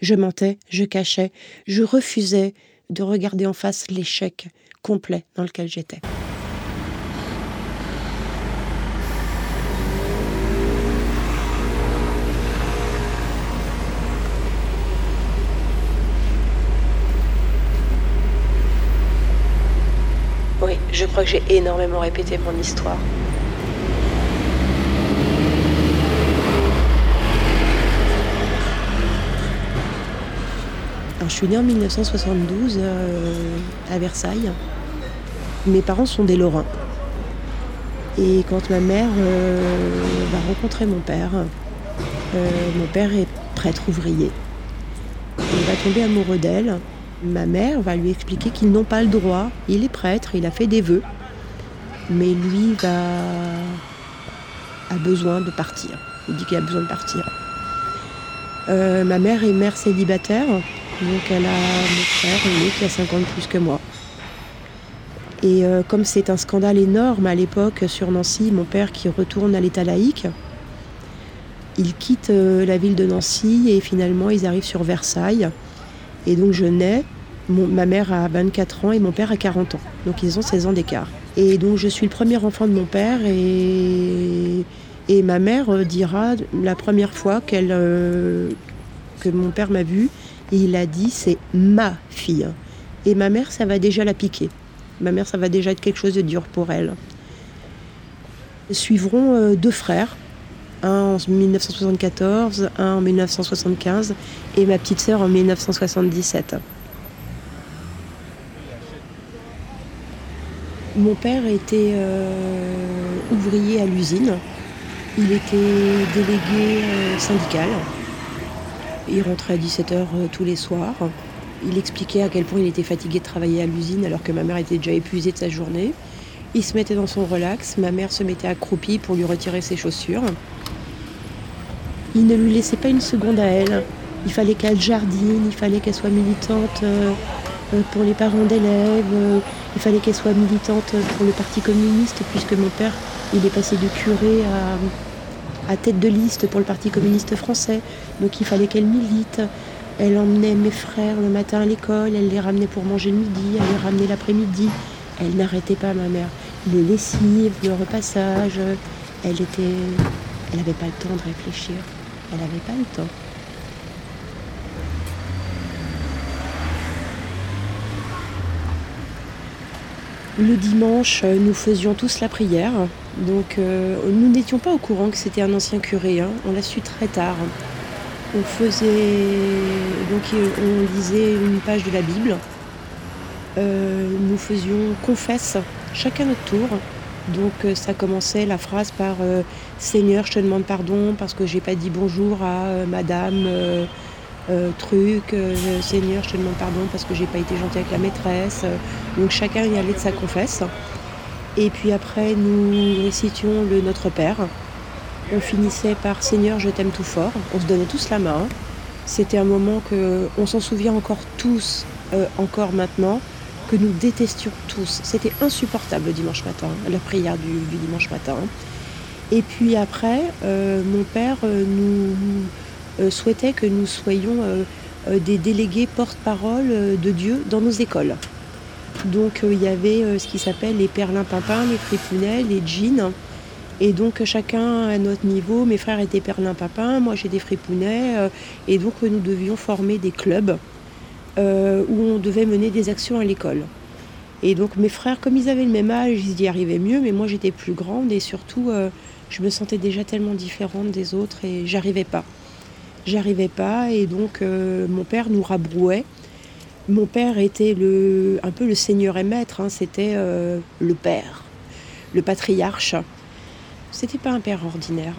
Je mentais, je cachais, je refusais de regarder en face l'échec complet dans lequel j'étais. Oui, je crois que j'ai énormément répété mon histoire. Je suis née en 1972 euh, à Versailles. Mes parents sont des Lorrains. Et quand ma mère euh, va rencontrer mon père, euh, mon père est prêtre ouvrier. Il va tomber amoureux d'elle. Ma mère va lui expliquer qu'ils n'ont pas le droit. Il est prêtre, il a fait des vœux. Mais lui a besoin de partir. Il dit qu'il a besoin de partir. ma mère est mère célibataire. Donc elle a mon frère aîné qui a 50 plus que moi. Et euh, comme c'est un scandale énorme à l'époque sur Nancy, mon père qui retourne à l'état laïque, il quitte euh, la ville de Nancy et finalement ils arrivent sur Versailles. Et donc je nais, ma mère a 24 ans et mon père a 40 ans. Donc ils ont 16 ans d'écart. Et donc je suis le premier enfant de mon père et, et ma mère euh, dira la première fois que mon père m'a vu, il a dit c'est ma fille. Et ma mère, ça va déjà la piquer. Ma mère, ça va déjà être quelque chose de dur pour elle. Suivront euh, deux frères, un en 1974, un en 1975 et ma petite sœur en 1977. Mon père était euh, ouvrier à l'usine. Il était délégué euh, syndical. Il rentrait à 17h euh, tous les soirs. Il expliquait à quel point il était fatigué de travailler à l'usine alors que ma mère était déjà épuisée de sa journée. Il se mettait dans son relax, ma mère se mettait accroupie pour lui retirer ses chaussures. Il ne lui laissait pas une seconde à elle. Il fallait qu'elle jardine, il fallait qu'elle soit militante euh, euh, pour les parents d'élèves, il fallait qu'elle soit militante pour le Parti communiste, puisque mon père, il est passé de curé à, à tête de liste pour le Parti communiste français. Donc il fallait qu'elle milite. Elle emmenait mes frères le matin à l'école, elle les ramenait pour manger le midi, elle les ramenait l'après-midi. Elle n'arrêtait pas, ma mère. Les lessives, le repassage. Elle était. Elle n'avait pas le temps de réfléchir. Elle n'avait pas le temps. Le dimanche, nous faisions tous la prière. Donc euh, nous n'étions pas au courant que c'était un ancien curé, hein. on l'a su très tard. On faisait euh, on lisait une page de la Bible. Euh, nous faisions confesse chacun notre tour. Donc ça commençait la phrase par Seigneur, je te demande pardon parce que j'ai pas dit bonjour à Madame truc. Seigneur, je te demande pardon parce que j'ai pas été gentil avec la maîtresse. Donc chacun y allait de sa confesse. Et puis après, nous récitions le Notre Père. On finissait par Seigneur, je t'aime tout fort. On se donnait tous la main. C'était un moment que on s'en souvient encore tous, euh, encore maintenant, que nous détestions tous. C'était insupportable le dimanche matin, la prière du, dimanche matin. Et puis après, euh, mon père euh, nous souhaitait que nous soyons des délégués porte-parole de Dieu dans nos écoles. Donc euh, il y avait euh, ce qui s'appelle les perlins-pimpins, les fripounets, les jeans. Et donc chacun à notre niveau, mes frères étaient perlins-pimpins, moi j'étais fripounets. Euh, et donc nous devions former des clubs où on devait mener des actions à l'école. Et donc mes frères, comme ils avaient le même âge, ils y arrivaient mieux, mais moi j'étais plus grande et surtout je me sentais déjà tellement différente des autres et j'arrivais pas. J'arrivais pas et donc mon père nous rabrouait mon père était le, un peu le seigneur et maître, hein. c'était euh, le père, le patriarche. C'était pas un père ordinaire.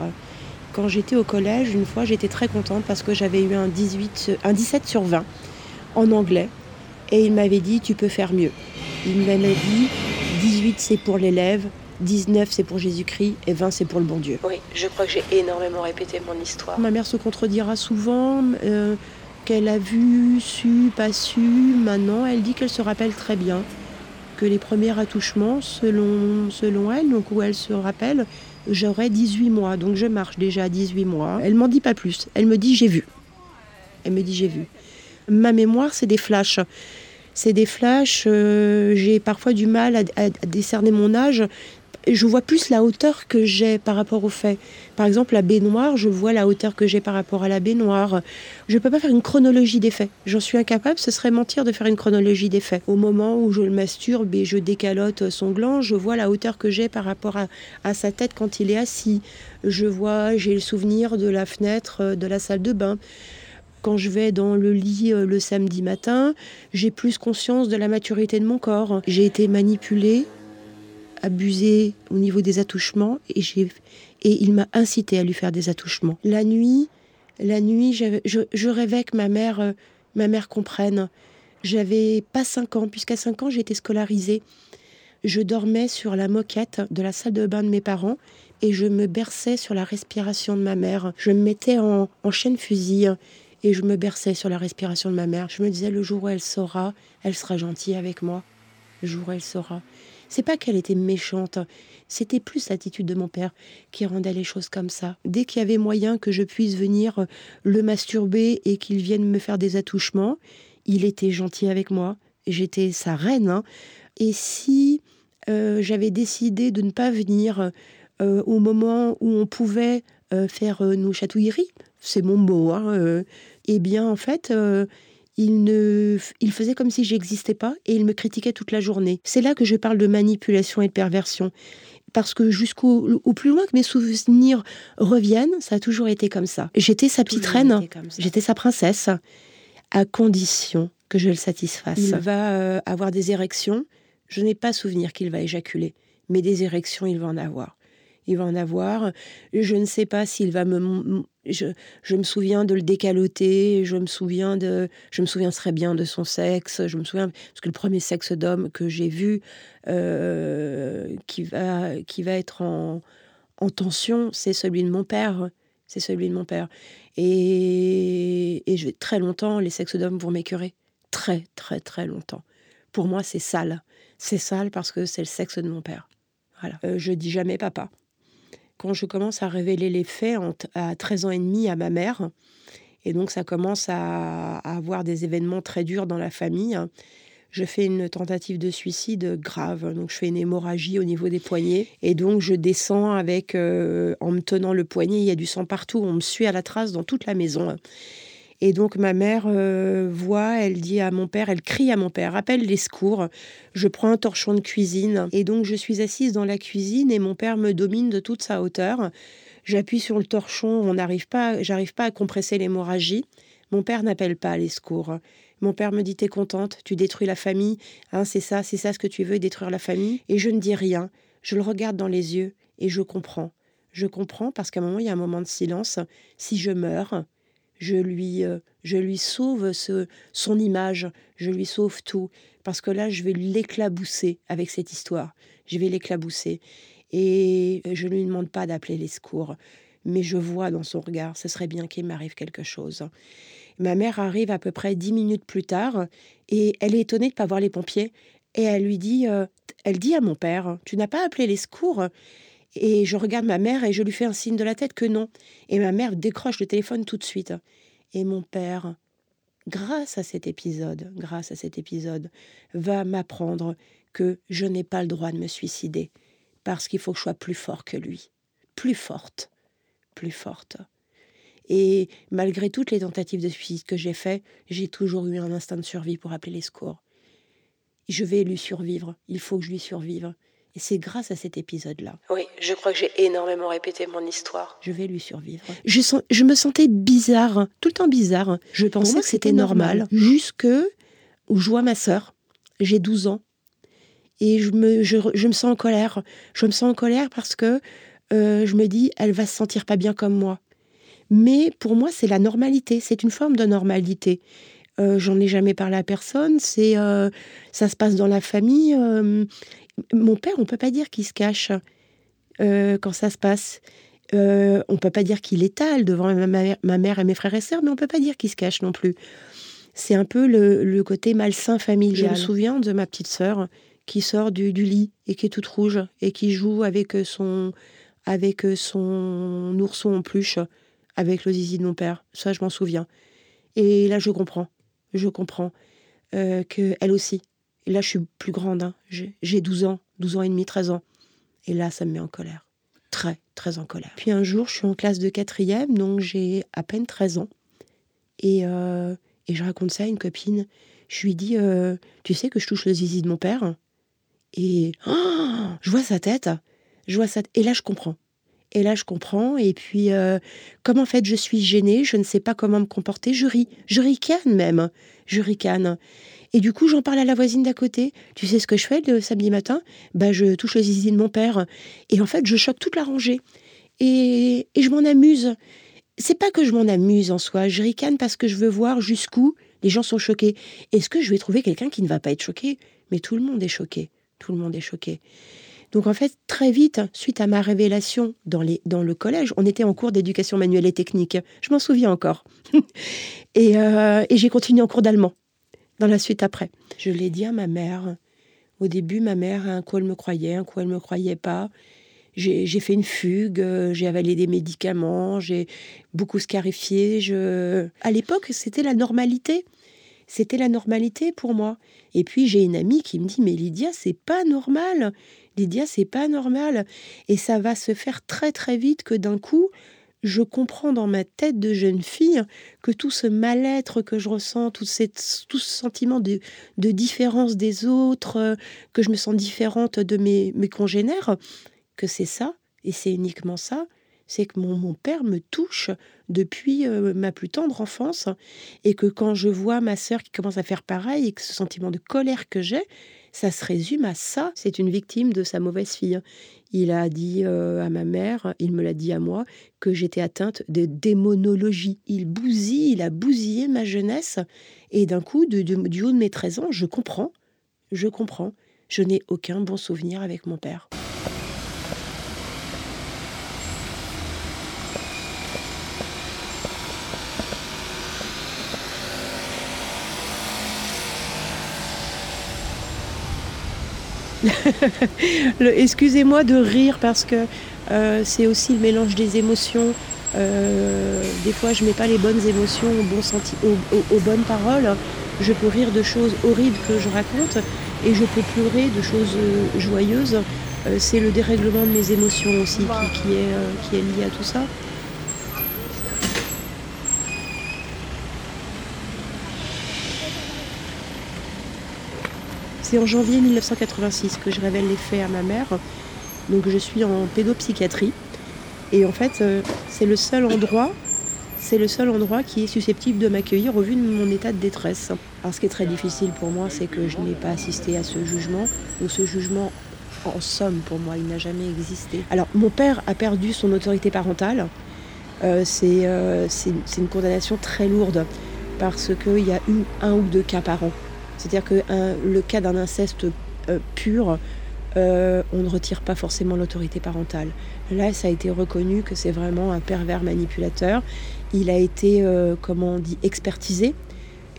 Quand j'étais au collège, une fois, j'étais très contente parce que j'avais eu un, 18, un 17 sur 20 en anglais. Et il m'avait dit, tu peux faire mieux. Il m'avait dit, 18 c'est pour l'élève, 19 c'est pour Jésus-Christ et 20 c'est pour le bon Dieu. Oui, je crois que j'ai énormément répété mon histoire. Ma mère se contredira souvent. Euh, qu'elle a vu, su, pas su, maintenant, elle dit qu'elle se rappelle très bien que les premiers attouchements, selon, selon elle, donc où elle se rappelle, j'aurais 18 mois, donc je marche déjà à 18 mois. Elle m'en dit pas plus, elle me dit j'ai vu. Elle me dit j'ai vu. Ma mémoire, c'est des flashs. C'est des flashs, euh, j'ai parfois du mal à, décerner mon âge je vois plus la hauteur que j'ai par rapport aux faits. Par exemple, la baignoire, je vois la hauteur que j'ai par rapport à la baignoire. Je ne peux pas faire une chronologie des faits. J'en suis incapable, ce serait mentir de faire une chronologie des faits. Au moment où je le masturbe et je décalote son gland, je vois la hauteur que j'ai par rapport à, à, sa tête quand il est assis. Je vois, j'ai le souvenir de la fenêtre de la salle de bain. Quand je vais dans le lit euh, le samedi matin, j'ai plus conscience de la maturité de mon corps. J'ai été manipulée abusé au niveau des attouchements et, j'ai, et il m'a incité à lui faire des attouchements. La nuit, la nuit, je, je, rêvais que ma mère, euh, ma mère comprenne. J'avais pas 5 ans, puisqu'à 5 ans, j'étais scolarisée. Je dormais sur la moquette de la salle de bain de mes parents et je me berçais sur la respiration de ma mère. Je me mettais en, en chaîne fusil et je me berçais sur la respiration de ma mère. Je me disais, le jour où elle saura, elle sera gentille avec moi. Le jour où elle saura. C'est pas qu'elle était méchante, c'était plus l'attitude de mon père qui rendait les choses comme ça. Dès qu'il y avait moyen que je puisse venir euh, le masturber et qu'il vienne me faire des attouchements, il était gentil avec moi. J'étais sa reine. Hein. Et si euh, j'avais décidé de ne pas venir euh, au moment où on pouvait faire nos chatouilleries, c'est mon mot, hein, eh bien en fait, il, ne, il faisait comme si j'existais pas et il me critiquait toute la journée. C'est là que je parle de manipulation et de perversion. Parce que jusqu'au au plus loin que mes souvenirs reviennent, ça a toujours été comme ça. J'étais sa petite reine, j'étais sa princesse, à condition que je le satisfasse. Il va euh, avoir des érections. Je n'ai pas souvenir qu'il va éjaculer, mais des érections, il va en avoir il va en avoir. Je ne sais pas s'il va me. Je, me souviens de le décaloter, je me souviens de. Je me souviens très bien de son sexe, je me souviens. Parce que le premier sexe d'homme que j'ai vu, euh, qui, va, qui va être en, en tension, c'est celui de mon père. C'est celui de mon père. Et, et je, très longtemps, les sexes d'hommes vont m'écœurer. Très, très, très longtemps. Pour moi, c'est sale. C'est sale parce que c'est le sexe de mon père. Voilà. Euh, je dis jamais papa quand je commence à révéler les faits à 13 ans et demi à ma mère, et donc ça commence à, avoir des événements très durs dans la famille, je fais une tentative de suicide grave. Donc je fais une hémorragie au niveau des poignets. Et donc je descends avec, euh, en me tenant le poignet, il y a du sang partout. On me suit à la trace dans toute la maison. Et donc ma mère euh, voit, elle dit à mon père, elle crie à mon père, appelle les secours. Je prends un torchon de cuisine et donc je suis assise dans la cuisine et mon père me domine de toute sa hauteur. J'appuie sur le torchon, on n'arrive pas, j'arrive pas à compresser l'hémorragie. Mon père n'appelle pas les secours. Mon père me dit T'es contente, tu détruis la famille, hein, c'est ça, c'est ça ce que tu veux, détruire la famille. Et je ne dis rien. Je le regarde dans les yeux et je comprends. Je comprends parce qu'à un moment, il y a un moment de silence. Si je meurs, je lui, euh, je lui sauve ce, son image, je lui sauve tout, parce que là, je vais l'éclabousser avec cette histoire. Je vais l'éclabousser. Et je ne lui demande pas d'appeler les secours, mais je vois dans son regard, ce serait bien qu'il m'arrive quelque chose. Ma mère arrive à peu près dix minutes plus tard, et elle est étonnée de ne pas voir les pompiers. Et elle lui dit, euh, elle dit à mon père, tu n'as pas appelé les secours? Et je regarde ma mère et je lui fais un signe de la tête que non. Et ma mère décroche le téléphone tout de suite. Et mon père, grâce à cet épisode, grâce à cet épisode, va m'apprendre que je n'ai pas le droit de me suicider parce qu'il faut que je sois plus fort que lui, plus forte, plus forte. Et malgré toutes les tentatives de suicide que j'ai faites, j'ai toujours eu un instinct de survie pour appeler les secours. Je vais lui survivre, il faut que je lui survive. Et c'est grâce à cet épisode-là. Oui, je crois que j'ai énormément répété mon histoire. Je vais lui survivre. Je, sens, je me sentais bizarre, tout le temps bizarre. Je pensais que c'était normal, jusque où je vois ma sœur. J'ai 12 ans. Et je me, je, me sens en colère. Je me sens en colère parce que euh, je me dis, elle va se sentir pas bien comme moi. Mais pour moi, c'est la normalité. C'est une forme de normalité. Euh, j'en ai jamais parlé à personne. C'est, euh, ça se passe dans la famille mon père, on peut pas dire qu'il se cache euh, quand ça se passe. Euh, on peut pas dire qu'il étale devant ma, mère et mes frères et sœurs, mais on peut pas dire qu'il se cache non plus. C'est un peu le, côté malsain familial. Je me souviens de ma petite sœur qui sort du, lit et qui est toute rouge et qui joue avec son, avec son ourson en peluche avec le zizi de mon père. Ça, je m'en souviens. Et là, je comprends. Je comprends euh, qu'elle aussi. Là, je suis plus grande. Hein. J'ai 12 ans, 12 ans et demi, 13 ans. Et là, ça me met en colère. Très, très en colère. Puis un jour, je suis en classe de quatrième, donc j'ai à peine 13 ans. Et, euh, et, je raconte ça à une copine. Je lui dis, euh, tu sais que je touche le zizi de mon père? Et oh, je vois sa tête. Je vois ça. Et là, je comprends. Et là, je comprends. Et puis, euh, comme en fait, je suis gênée, je ne sais pas comment me comporter, je ris. Je ricane même. Je ricane. Et du coup, j'en parle à la voisine d'à côté. Tu sais ce que je fais le samedi matin? Bah, je touche le zizi de mon père. Et en fait, je choque toute la rangée. Et, et je m'en amuse. C'est pas que je m'en amuse en soi. Je ricane parce que je veux voir jusqu'où les gens sont choqués. Est-ce que je vais trouver quelqu'un qui ne va pas être choqué? Mais tout le monde est choqué. Tout le monde est choqué. Donc en fait, très vite, suite à ma révélation dans, les, dans le collège, on était en cours d'éducation manuelle et technique. Je m'en souviens encore. Euh, et, j'ai continué en cours d'allemand dans la suite après. Je l'ai dit à ma mère. Au début, ma mère, un coup elle me croyait, un coup elle me croyait pas. J'ai fait une fugue, euh, j'ai avalé des médicaments, j'ai beaucoup scarifié. Je... À l'époque, c'était la normalité. C'était la normalité pour moi. Et puis j'ai une amie qui me dit mais Lydia, c'est pas normal. Lydia, c'est pas normal. Et ça va se faire très très vite que d'un coup, je comprends dans ma tête de jeune fille que tout ce mal-être que je ressens, tout, ce sentiment de, différence des autres, euh, que je me sens différente de mes, congénères, que c'est ça, et c'est uniquement ça, c'est que mon, mon, père me touche depuis euh, ma plus tendre enfance, et que quand je vois ma sœur qui commence à faire pareil, et que ce sentiment de colère que j'ai, ça se résume à ça. C'est une victime de sa mauvaise fille. Il a dit euh, à ma mère, il me l'a dit à moi, que j'étais atteinte de démonologie. Il bousille, il a bousillé ma jeunesse. Et d'un coup, du haut de mes 13 ans, je comprends. Je comprends. Je n'ai aucun bon souvenir avec mon père. Excusez-moi de rire parce que euh, c'est aussi le mélange des émotions. Euh, des fois, je mets pas les bonnes émotions au bon senti aux, bonnes paroles. Je peux rire de choses horribles que je raconte et je peux pleurer de choses euh, joyeuses. c'est le dérèglement de mes émotions aussi qui est lié à tout ça. C'est en janvier 1986 que je révèle les faits à ma mère. Donc je suis en pédopsychiatrie. Et en fait, euh, c'est le seul endroit, c'est le seul endroit qui est susceptible de m'accueillir au vu de mon état de détresse. Alors ce qui est très difficile pour moi, c'est que je n'ai pas assisté à ce jugement, ou ce jugement en somme pour moi, il n'a jamais existé. Alors mon père a perdu son autorité parentale. Euh, euh, c'est une condamnation très lourde parce qu'il y a eu un ou deux cas par an. C'est-à-dire que le cas d'un inceste euh, pur, euh, on ne retire pas forcément l'autorité parentale. Là, ça a été reconnu que c'est vraiment un pervers manipulateur. Il a été, euh, comment on dit, expertisé.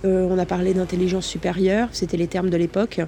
on a parlé d'intelligence supérieure, c'était les termes de l'époque.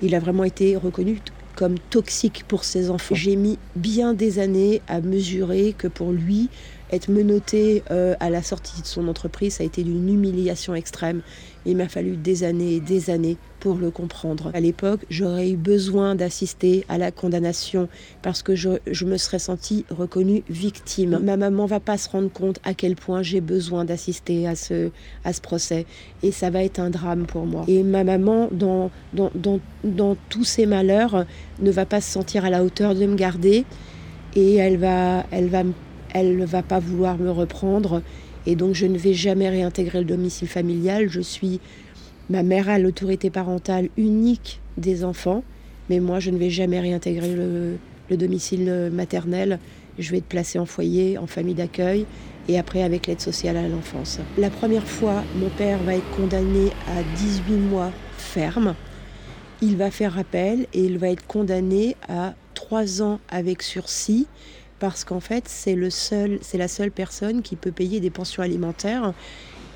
Il a vraiment été reconnu comme toxique pour ses enfants. J'ai mis bien des années à mesurer que pour lui, être menotté à la sortie de son entreprise, ça a été d'une humiliation extrême. Il m'a fallu des années et des années pour le comprendre. À l'époque, j'aurais eu besoin d'assister à la condamnation parce que je, me serais sentie reconnue victime. Ma maman va pas se rendre compte à quel point j'ai besoin d'assister à ce, à ce procès et ça va être un drame pour moi. Et ma maman, dans, dans, dans, dans tous ses malheurs, ne va pas se sentir à la hauteur de me garder et elle va, elle va, elle va pas vouloir me reprendre et donc je ne vais jamais réintégrer le domicile familial. Je suis ma mère a l'autorité parentale unique des enfants, mais moi je ne vais jamais réintégrer le, domicile maternel. Je vais être placée en foyer, en famille d'accueil et après avec l'aide sociale à l'enfance. La première fois, mon père va être condamné à 18 mois ferme. Il va faire appel et il va être condamné à 3 ans avec sursis parce qu'en fait, c'est le seul, c'est la seule personne qui peut payer des pensions alimentaires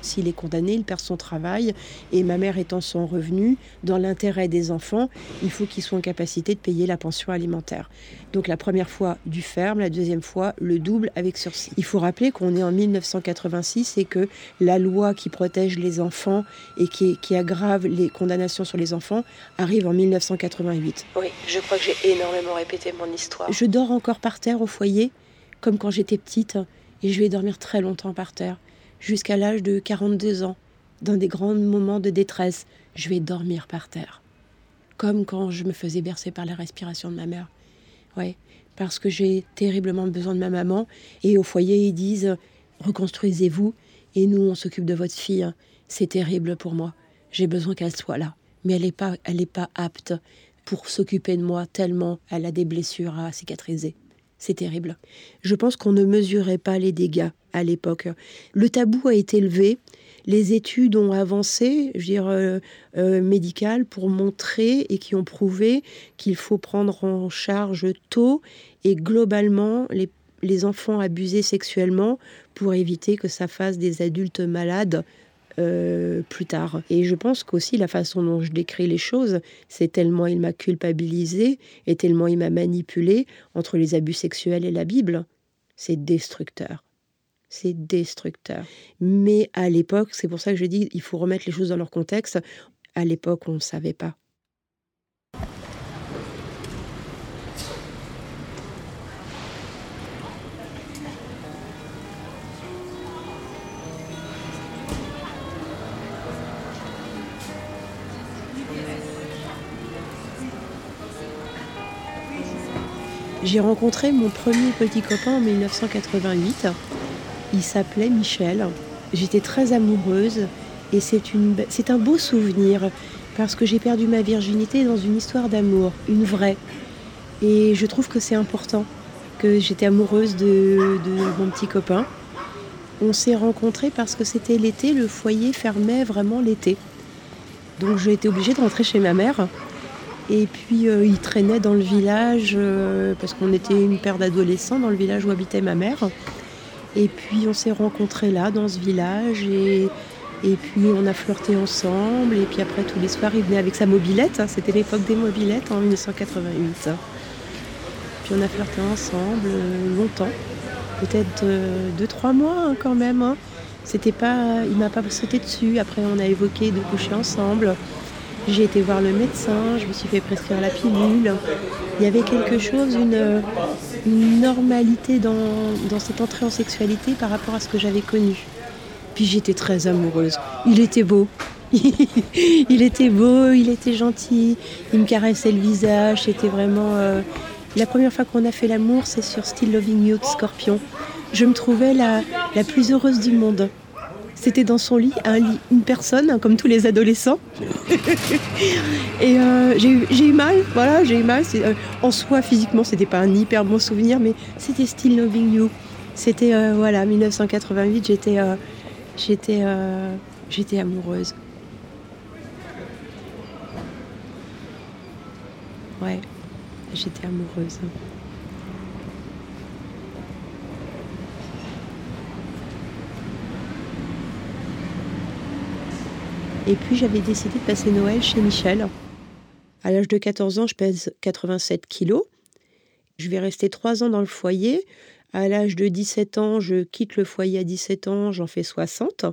S'il est condamné, il perd son travail. Et ma mère étant son revenu, dans l'intérêt des enfants, il faut qu'ils soient en capacité de payer la pension alimentaire. Donc la première fois du ferme, la deuxième fois le double avec sursis. Il faut rappeler qu'on est en 1986 et que la loi qui protège les enfants et qui, qui aggrave les condamnations sur les enfants arrive en 1988. Oui, je crois que j'ai énormément répété mon histoire. Je dors encore par terre au foyer, comme quand j'étais petite, et je vais dormir très longtemps par terre jusqu'à l'âge de 42 ans. Dans des grands moments de détresse, je vais dormir par terre. Comme quand je me faisais bercer par la respiration de ma mère. Ouais, parce que j'ai terriblement besoin de ma maman. Et au foyer, ils disent reconstruisez-vous et nous, on s'occupe de votre fille. C'est terrible pour moi. J'ai besoin qu'elle soit là. Mais elle n'est pas, pas apte pour s'occuper de moi tellement elle a des blessures à cicatriser. C'est terrible. Je pense qu'on ne mesurait pas les dégâts à l'époque. Le tabou a été levé. Les études ont avancé, je veux dire, euh, euh, médicales, pour montrer et qui ont prouvé qu'il faut prendre en charge tôt et globalement les, les enfants abusés sexuellement pour éviter que ça fasse des adultes malades euh, plus tard. Et je pense qu'aussi la façon dont je décris les choses, c'est tellement il m'a culpabilisé et tellement il m'a manipulé entre les abus sexuels et la Bible. C'est destructeur. C'est destructeur. Mais à l'époque, c'est pour ça que je dis, il faut remettre les choses dans leur contexte. À l'époque, on ne savait pas. J'ai rencontré mon premier petit copain en 1988. Il s'appelait Michel. J'étais très amoureuse et c'est, un beau souvenir parce que j'ai perdu ma virginité dans une histoire d'amour, une vraie. Et je trouve que c'est important que j'étais amoureuse de, de mon petit copain. On s'est rencontrés parce que c'était l'été, le foyer fermait vraiment l'été. Donc j'ai été obligée de rentrer chez ma mère et puis euh, il traînait dans le village, euh, parce qu'on était une paire d'adolescents dans le village où habitait ma mère. Et puis on s'est rencontrés là, dans ce village, et, et puis on a flirté ensemble. Et puis après, tous les soirs, il venait avec sa mobilette. Hein. C'était l'époque des mobilettes en 1988. Puis on a flirté ensemble euh, longtemps, peut-être deux, trois mois hein, quand même. Hein. C'était pas, il m'a pas sauté dessus. Après, on a évoqué de coucher ensemble. J'ai été voir le médecin, je me suis fait prescrire la pilule. Il y avait quelque chose, une, normalité dans, cette entrée en sexualité par rapport à ce que j'avais connu. Puis j'étais très amoureuse. Il était beau. il était beau, il était gentil, il me caressait le visage, c'était vraiment... Euh, la première fois qu'on a fait l'amour, c'est sur Still Loving You de Scorpion. Je me trouvais la, la plus heureuse du monde. C'était dans son lit, un lit, une personne, hein, comme tous les adolescents. et euh, j'ai eu mal, voilà, j'ai eu mal. Euh, en soi, physiquement, c'était pas un hyper bon souvenir, mais c'était Still Loving You. C'était, euh, voilà, 1988, j'étais, j'étais, j'étais amoureuse. Ouais, j'étais amoureuse. Et puis j'avais décidé de passer Noël chez Michel. À l'âge de 14 ans, je pèse 87 kilos. Je vais rester 3 ans dans le foyer. À l'âge de 17 ans, je quitte le foyer à 17 ans, j'en fais 60.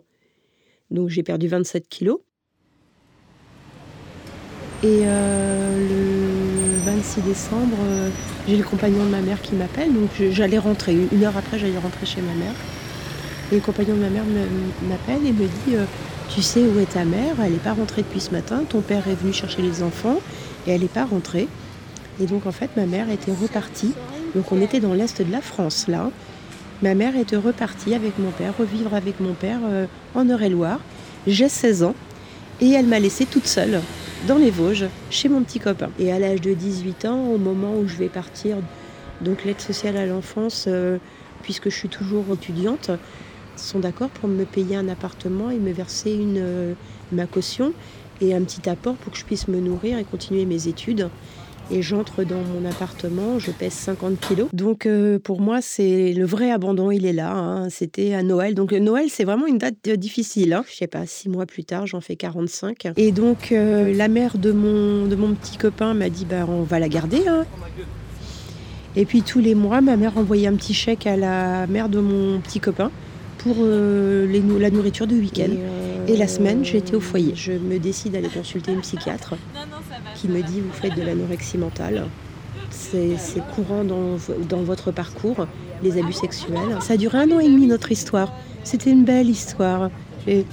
Donc j'ai perdu 27 kilos. Et euh, le 26 décembre, euh, j'ai le compagnon de ma mère qui m'appelle. Donc j'allais rentrer. Une heure après, j'allais rentrer chez ma mère. Et le compagnon de ma mère m'appelle et me dit euh, tu sais où est ta mère? Elle n'est pas rentrée depuis ce matin. Ton père est venu chercher les enfants et elle n'est pas rentrée. Et donc en fait, ma mère était repartie. Donc on était dans l'est de la France là. Ma mère était repartie avec mon père, revivre avec mon père euh, en Eure-et-Loire. J'ai 16 ans et elle m'a laissée toute seule dans les Vosges chez mon petit copain. Et à l'âge de 18 ans, au moment où je vais partir, donc l'aide sociale à l'enfance, euh, puisque je suis toujours étudiante, sont d'accord pour me payer un appartement et me verser euh, ma caution et un petit apport pour que je puisse me nourrir et continuer mes études. et j'entre dans mon appartement, je pèse 50 kilos. Donc euh, pour moi, c'est le vrai abandon, il est là. hein. C'était à Noël. Donc Noël, c'est vraiment une date euh, difficile. Hein. Je sais pas, six mois plus tard, j'en fais 45. Et donc euh, la mère de mon, de mon petit copain m'a dit, bah, on va la garder. hein. Et puis tous les mois, ma mère envoyait un petit chèque à la mère de mon petit copain pour euh, les la nourriture de week-end. Et la semaine, j'étais au foyer. Je me décide d'aller consulter une psychiatre qui me dit vous faites de l'anorexie mentale. C'est courant dans, dans votre parcours, les abus sexuels. Ça a duré un an et demi notre histoire. C'était une belle histoire. Et,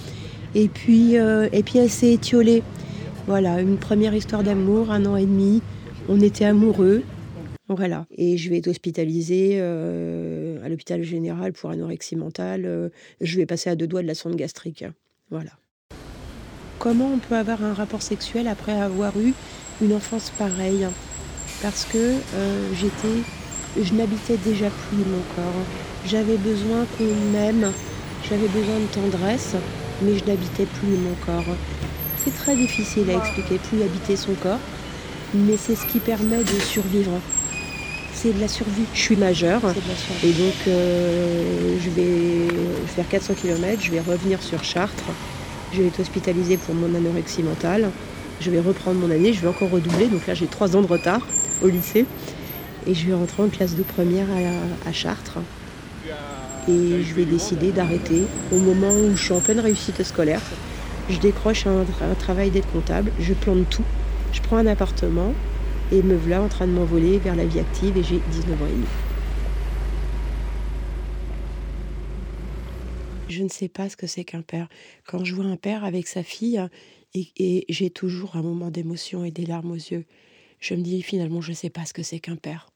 et puis, euh, et puis elle s'est étiolée. Voilà, une première histoire d'amour, un an et demi. On était amoureux. Voilà. Et je vais être hospitalisée euh, à l'hôpital général pour anorexie mentale. Euh, je vais passer à deux doigts de la sonde gastrique. Voilà. Comment on peut avoir un rapport sexuel après avoir eu une enfance pareille? Parce que euh, j'étais, je n'habitais déjà plus mon corps. J'avais besoin qu'on m'aime, j'avais besoin de tendresse, mais je n'habitais plus mon corps. C'est très difficile à expliquer, plus habiter son corps, mais c'est ce qui permet de survivre. C'est de la survie. Je suis majeure et donc euh, je vais faire 400 km, je vais revenir sur Chartres. Je vais être hospitalisée pour mon anorexie mentale. Je vais reprendre mon année, je vais encore redoubler. Donc là, j'ai trois ans de retard au lycée. Et je vais rentrer en classe de première à, à Chartres. Et je vais décider d'arrêter au moment où je suis en pleine réussite scolaire. Je décroche un, tra- un travail d'être comptable, je plante tout. Je prends un appartement et me voilà en train de m'envoler vers la vie active et j'ai 19 ans et demi. Je ne sais pas ce que c'est qu'un père. Quand je vois un père avec sa fille, et, et j'ai toujours un moment d'émotion et des larmes aux yeux, je me dis finalement, je ne sais pas ce que c'est qu'un père.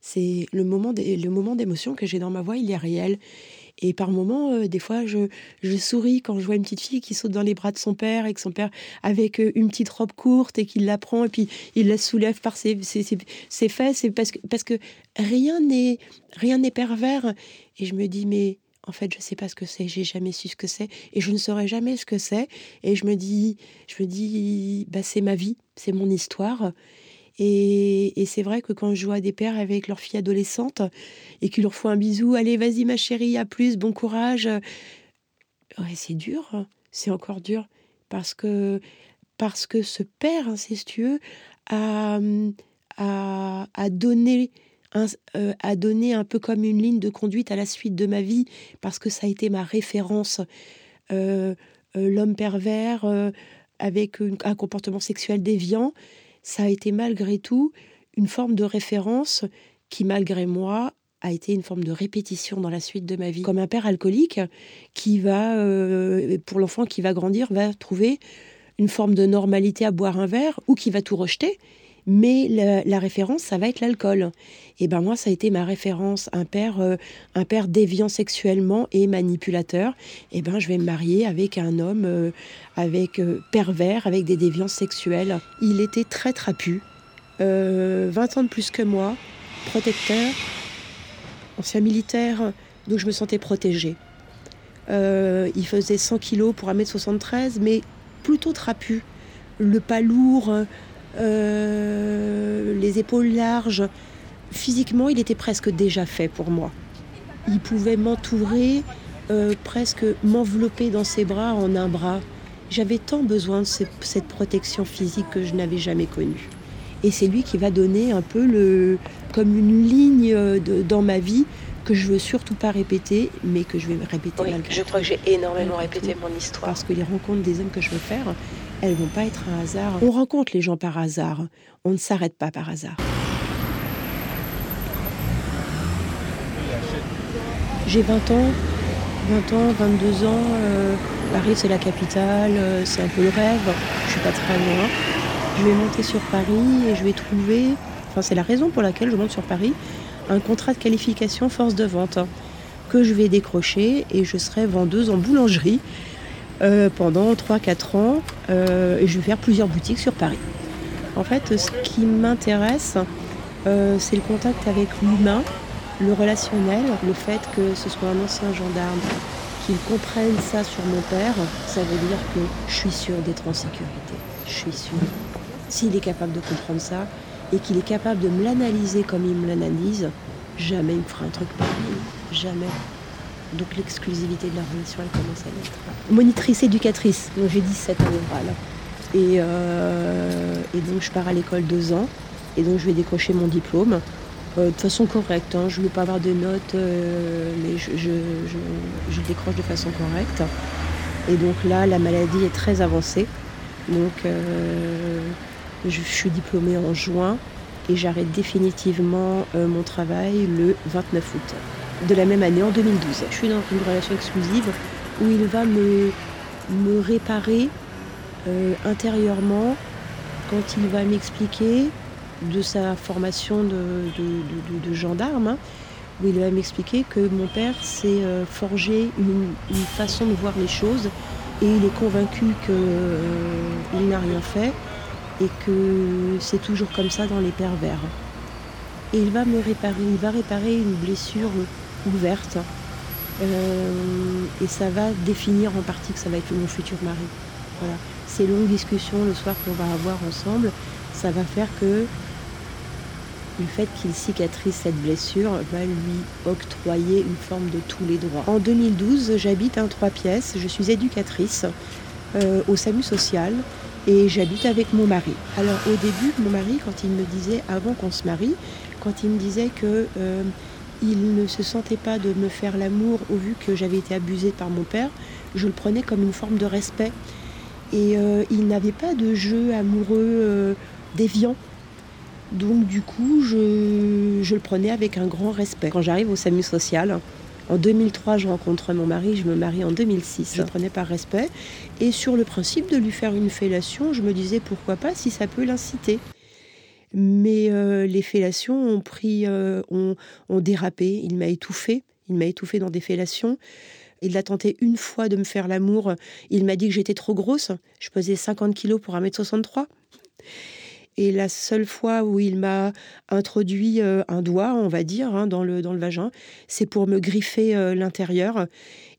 C'est le moment d'émotion que j'ai dans ma voix, il est réel. Et par moments, euh, des fois, je, souris quand je vois une petite fille qui saute dans les bras de son père et que son père, avec euh, une petite robe courte et qu'il la prend et puis il la soulève par ses, ses, ses- ses fesses. Parce que, parce que rien n'est rien n'est pervers. Et je me dis, mais en fait, je sais pas ce que c'est, j'ai jamais su ce que c'est et je ne saurai jamais ce que c'est. Et je me dis, je me dis, bah, c'est ma vie, c'est mon histoire. Et, c'est vrai que quand je vois des pères avec leur fille adolescente et qu'ils leur font un bisou, allez, vas-y ma chérie, à plus, bon courage. C'est dur, hein. c'est encore dur parce que parce que ce père incestueux a, a, a donné un, euh, a donné un peu comme une ligne de conduite à la suite de ma vie parce que ça a été ma référence. Euh, euh, L'homme pervers avec un comportement sexuel déviant, ça a été malgré tout une forme de référence qui, malgré moi, a été une forme de répétition dans la suite de ma vie. Comme un père alcoolique qui va, euh, pour l'enfant qui va grandir, va trouver une forme de normalité à boire un verre ou qui va tout rejeter. Mais la, référence, ça va être l'alcool. Et ben moi, ça a été ma référence, un père, euh, un père déviant sexuellement et manipulateur. Et ben je vais me marier avec un homme, euh, avec euh, pervers, avec des déviances sexuelles. Il était très trapu, euh, 20 ans de plus que moi, protecteur, ancien militaire, donc je me sentais protégée. Il faisait 100 kilos pour 1m73, mais plutôt trapu. Le pas lourd, euh, les épaules larges. Physiquement, il était presque déjà fait pour moi. Il pouvait m'entourer, euh, presque m'envelopper dans ses bras en un bras. J'avais tant besoin de ce- cette protection physique que je n'avais jamais connue. Et c'est lui qui va donner un peu le, comme une ligne euh, de- dans ma vie que je veux surtout pas répéter, mais que je vais répéter Oui, malgré je tout. crois que j'ai énormément Malgré répété tout. mon histoire. Parce que les rencontres des hommes que je veux faire, elles vont pas être un hasard. On rencontre les gens par hasard. On ne s'arrête pas par hasard. J'ai 20 ans, 20 ans, 22 ans. euh, Paris, c'est la capitale, euh, c'est un peu le rêve. Je suis pas très loin. Je vais monter sur Paris et je vais trouver, enfin, c'est la raison pour laquelle je monte sur Paris, un contrat de qualification force de vente hein, que je vais décrocher et je serai vendeuse en boulangerie euh, pendant 3-4 ans euh, et je vais faire plusieurs boutiques sur Paris. En fait, ce qui m'intéresse, euh, c'est le contact avec l'humain, le relationnel, le fait que ce soit un ancien gendarme, qu'il comprenne ça sur mon père, ça veut dire que je suis sûre d'être en sécurité. Je suis sûre. S'il est capable de comprendre ça, et qu'il est capable de me l'analyser comme il me l'analyse, jamais il me fera un truc pareil. Jamais. Donc l'exclusivité de la relation, elle commence à naître. Monitrice éducatrice, donc j'ai 17 ans oral. Et, euh, et donc je pars à l'école deux ans, et donc je vais décrocher mon diplôme. Euh, de façon correcte, hein. je ne veux pas avoir de notes, euh, mais je, décroche de façon correcte. Et donc là, la maladie est très avancée. Donc je, suis diplômée en juin et j'arrête définitivement mon travail le 29 août de la même année, en 2012. Je suis dans une relation exclusive où il va me, réparer euh, intérieurement quand il va m'expliquer de sa formation de, gendarme, hein, où il va m'expliquer que mon père s'est euh, forgé une, façon de voir les choses et il est convaincu qu'il euh, n'a rien fait et que c'est toujours comme ça dans les pervers. Et il va me réparer, il va réparer une blessure ouverte. Euh, et ça va définir en partie que ça va être mon futur mari. Voilà. Ces longues discussions le soir qu'on va avoir ensemble, ça va faire que le fait qu'il cicatrise cette blessure va lui octroyer une forme de tous les droits. En 2012, j'habite un trois pièces, je suis éducatrice euh, au SAMU social et j'habite avec mon mari. Alors au début, mon mari, quand il me disait, avant qu'on se marie, quand il me disait que euh, il ne se sentait pas de me faire l'amour au vu que j'avais été abusée par mon père. Je le prenais comme une forme de respect. Et euh, il n'avait pas de jeu amoureux euh, déviant. Donc du coup, je, le prenais avec un grand respect. Quand j'arrive au SAMU social, en 2003, je rencontre mon mari, je me marie en 2006. Je le prenais par respect. Et sur le principe de lui faire une fellation, je me disais pourquoi pas si ça peut l'inciter mais euh, les fellations ont pris, euh, ont, dérapé. Il m'a étouffé. Il m'a étouffé dans des fellations. Il a tenté une fois de me faire l'amour. Il m'a dit que j'étais trop grosse. Je pesais 50 kilos pour 1m63. Et la seule fois où il m'a introduit euh, un doigt, on va dire, hein, dans, le, vagin, c'est pour me griffer l'intérieur.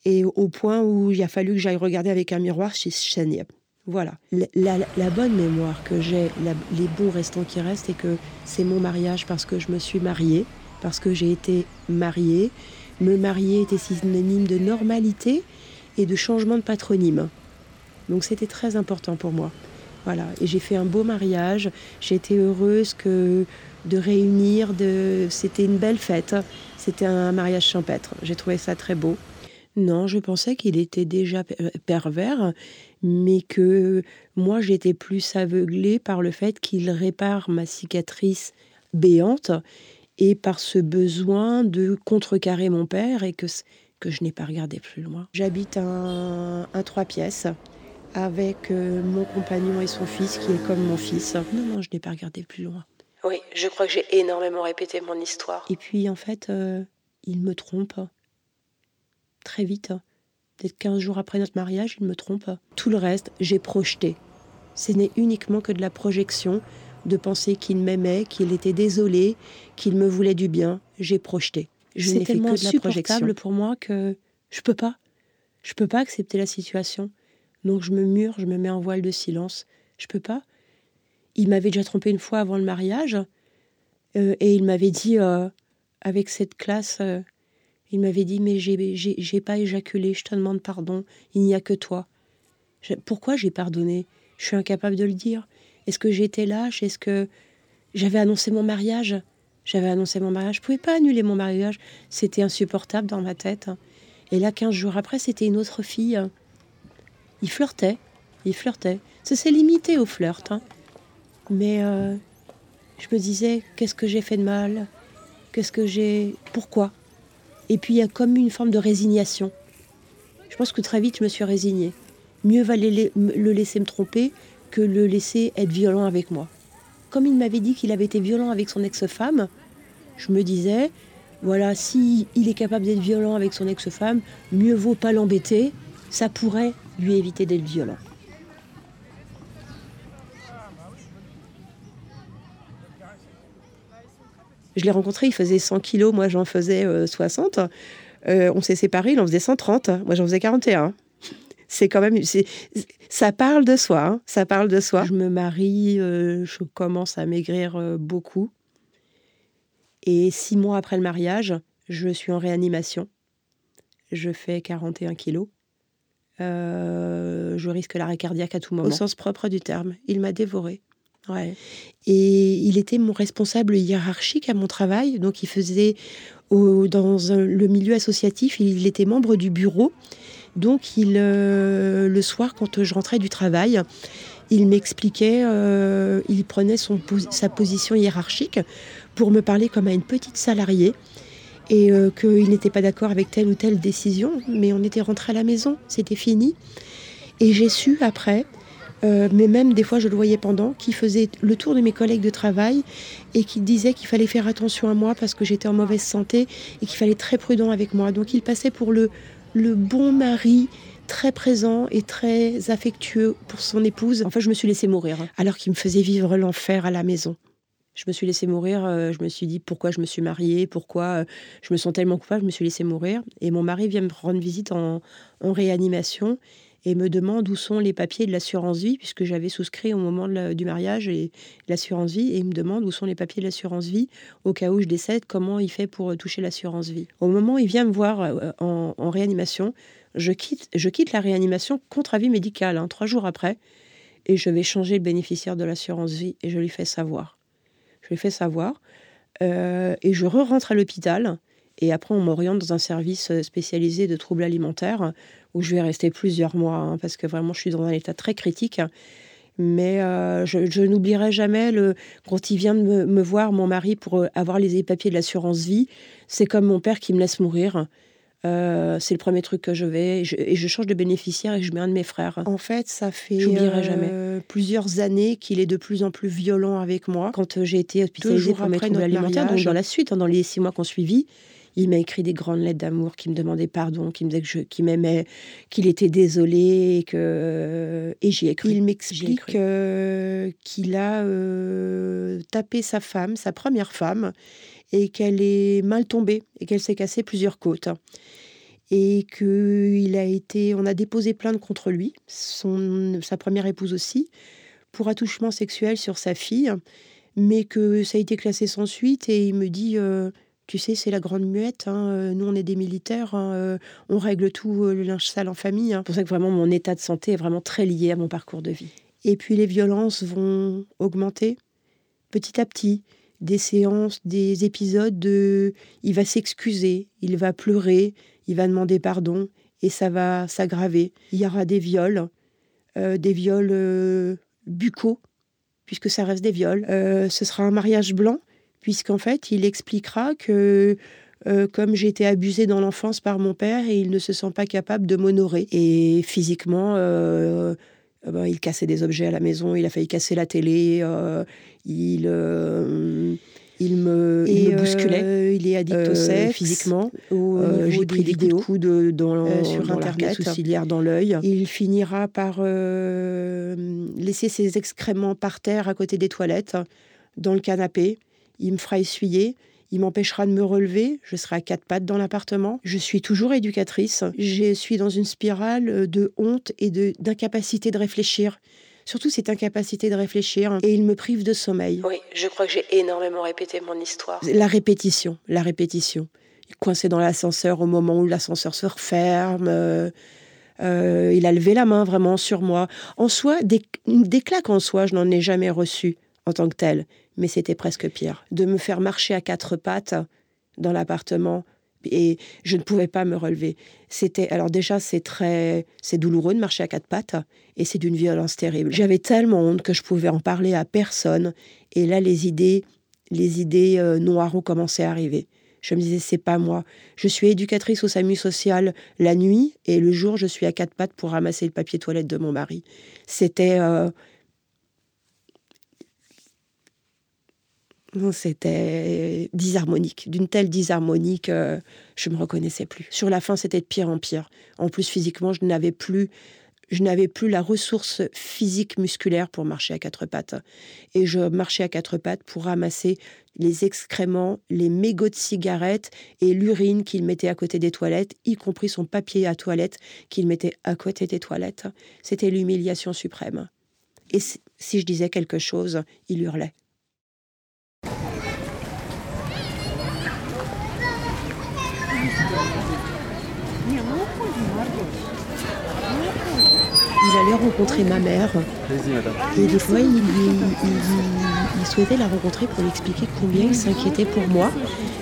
Et au point où il a fallu que j'aille regarder avec un miroir chez Chania. Voilà. La, bonne mémoire que j'ai, les bons restants qui restent, c'est que c'est mon mariage parce que je me suis mariée, parce que j'ai été mariée. Me marier était synonyme de normalité et de changement de patronyme. Donc c'était très important pour moi. Voilà. Et j'ai fait un beau mariage. J'ai été heureuse que de réunir. De... C'était une belle fête. C'était un mariage champêtre. J'ai trouvé ça très beau. Non, je pensais qu'il était déjà pervers, mais que moi j'étais plus aveuglée par le fait qu'il répare ma cicatrice béante et par ce besoin de contrecarrer mon père et que, que je n'ai pas regardé plus loin. J'habite un, un trois pièces avec euh, mon compagnon et son fils qui est comme mon fils. Non, non, je n'ai pas regardé plus loin. Oui, je crois que j'ai énormément répété mon histoire. Et puis en fait, euh, il me trompe très vite. Peut-être 15 jours après notre mariage, il me trompe. Tout le reste, j'ai projeté. Ce n'est uniquement que de la projection, de penser qu'il m'aimait, qu'il était désolé, qu'il me voulait du bien. J'ai projeté. Je n'ai fait que de la projection. pour moi que je peux pas. Je peux pas accepter la situation. Donc je me mure, je me mets en voile de silence. Je peux pas. Il m'avait déjà trompé une fois avant le mariage. Euh, et il m'avait dit, euh, avec cette classe, euh, il m'avait dit Mais j'ai pas éjaculé, je te demande pardon, il n'y a que toi. pourquoi j'ai pardonné? Je suis incapable de le dire. Est-ce que j'étais lâche? Est-ce que j'avais annoncé mon mariage? J'avais annoncé mon mariage. Je pouvais pas annuler mon mariage. C'était insupportable dans ma tête. Et là, 15 jours après, c'était une autre fille. Il flirtait. Il flirtait. Ça s'est limité au flirt. Hein. Mais euh, je me disais Qu'est-ce que j'ai fait de mal? Qu'est-ce que j'ai. Pourquoi? Et puis il y a comme une forme de résignation. Je pense que très vite je me suis résignée. Mieux valait le laisser me tromper que le laisser être violent avec moi. Comme il m'avait dit qu'il avait été violent avec son ex-femme, je me disais, voilà, si il est capable d'être violent avec son ex-femme, mieux vaut pas l'embêter, ça pourrait lui éviter d'être violent. Je l'ai rencontré, il faisait 100 kilos, moi j'en faisais 60. Euh, euh, on s'est séparés, il en faisait 130, moi j'en faisais 41. c'est quand même, ça parle de soi, hein. ça parle de soi. Je me marie, euh, je commence à maigrir beaucoup. Et six mois après le mariage, je suis en réanimation. Je fais 41 kilos. Je risque l'arrêt cardiaque à tout moment. Au sens propre du terme. Il m'a dévoré. Ouais. Et il était mon responsable hiérarchique à mon travail. Donc, il faisait dans le milieu associatif, il était membre du bureau. Donc, il, euh, le soir, quand je rentrais du travail, il m'expliquait, euh, il prenait son, sa position hiérarchique pour me parler comme à une petite salariée et euh, qu'il n'était pas d'accord avec telle ou telle décision, mais on était rentré à la maison, c'était fini. Et j'ai su après, mais même des fois je le voyais pendant, qu'il faisait le tour de mes collègues de travail et qu'il disait qu'il fallait faire attention à moi parce que j'étais en mauvaise santé et qu'il fallait être très prudent avec moi. Donc il passait pour le, le bon mari très présent et très affectueux pour son épouse. Enfin, je me suis laissée mourir, alors qu'il me faisait vivre l'enfer à la maison. Je me suis laissée mourir, euh, je me suis dit pourquoi je me suis mariée, pourquoi euh, je me sens tellement coupable, je me suis laissée mourir. Et mon mari vient me rendre visite en, réanimation et me demande où sont les papiers de l'assurance vie, puisque j'avais souscrit au moment du mariage et l'assurance vie, et il me demande où sont les papiers de l'assurance vie, au cas où je décède, comment il fait pour toucher l'assurance vie. Au moment où il vient me voir euh, en réanimation, je quitte, je quitte la réanimation contre avis médical, hein, trois jours après, et je vais changer le bénéficiaire de l'assurance vie et je lui fais savoir. Je lui fais savoir. Euh, et je re-rentre à l'hôpital. Et après, on m'oriente dans un service spécialisé de troubles alimentaires où je vais rester plusieurs mois hein, parce que vraiment, je suis dans un état très critique. Mais euh, je, n'oublierai jamais le, quand il vient de me, me, voir, mon mari, pour avoir les papiers de l'assurance vie. C'est comme mon père qui me laisse mourir. Euh, c'est le premier truc que je vais et je, change de bénéficiaire et je mets un de mes frères. En fait, ça fait jamais. Euh, plusieurs années qu'il est de plus en plus violent avec moi. Quand euh, j'ai été hospitalisée pour mes troubles alimentaires, donc dans la suite, hein, dans les six mois qu'on suivit, il m'a écrit des grandes lettres d'amour qui me demandaient pardon, qui me disait que qu'il m'aimait, qu'il était désolé et que et j'y ai cru. Il m'explique qu'il a tapé sa femme, sa première femme, et qu'elle est mal tombée et qu'elle s'est cassée plusieurs côtes. Et qu'il a été, on a déposé plainte contre lui, son, sa première épouse aussi, pour attouchement sexuel sur sa fille, mais que ça a été classé sans suite. Et il me dit, euh, tu sais, c'est la grande muette. Hein, euh, nous, on est des militaires. Hein, euh, on règle tout le linge sale en famille. Hein. C'est pour ça que vraiment mon état de santé est vraiment très lié à mon parcours de vie. Et puis les violences vont augmenter petit à petit des séances, des épisodes de il va s'excuser, il va pleurer, il va demander pardon et ça va s'aggraver. Il y aura des viols, euh, des viols euh, buccaux, puisque ça reste des viols. Euh, ce sera un mariage blanc, puisqu'en fait, il expliquera que comme j'ai été abusée dans l'enfance par mon père et il ne se sent pas capable de m'honorer. Et physiquement, ben, il cassait des objets à la maison, il a failli casser la télé, il, euh, il, me, il bousculait. Euh, il est addict au euh, sexe. Physiquement. J'ai pris des vidéos coups de, dans, sur Internet. sourcilière dans l'œil. Il finira par laisser ses excréments par terre à côté des toilettes, dans le canapé. Il me fera essuyer. Il m'empêchera de me relever. Je serai à quatre pattes dans l'appartement. Je suis toujours éducatrice. Je suis dans une spirale de honte et d'incapacité de réfléchir surtout cette incapacité de réfléchir, et il me prive de sommeil. Oui, je crois que j'ai énormément répété mon histoire. La répétition, la répétition. Coincé dans l'ascenseur au moment où l'ascenseur se referme. Euh, euh, il a levé la main vraiment sur moi. En soi, des, des claques en soi, je n'en ai jamais reçu en tant que tel, mais c'était presque pire. De me faire marcher à quatre pattes dans l'appartement, et je ne pouvais pas me relever. C'était alors déjà c'est très c'est douloureux de marcher à quatre pattes et c'est d'une violence terrible. J'avais tellement honte que je pouvais en parler à personne et là les idées les idées euh, noires ont commencé à arriver. Je me disais c'est pas moi. Je suis éducatrice au SAMU social la nuit et le jour je suis à quatre pattes pour ramasser le papier toilette de mon mari. C'était euh, C'était disharmonique, d'une telle disharmonique, je je me reconnaissais plus. Sur la fin, c'était de pire en pire. En plus, physiquement, je n'avais plus, je n'avais plus la ressource physique musculaire pour marcher à quatre pattes. Et je marchais à quatre pattes pour ramasser les excréments, les mégots de cigarettes et l'urine qu'il mettait à côté des toilettes, y compris son papier à toilette qu'il mettait à côté des toilettes. C'était l'humiliation suprême. Et si je disais quelque chose, il hurlait. Il allait rencontrer ma mère. Et des fois, il, souhaitait la rencontrer pour lui expliquer combien il s'inquiétait pour moi,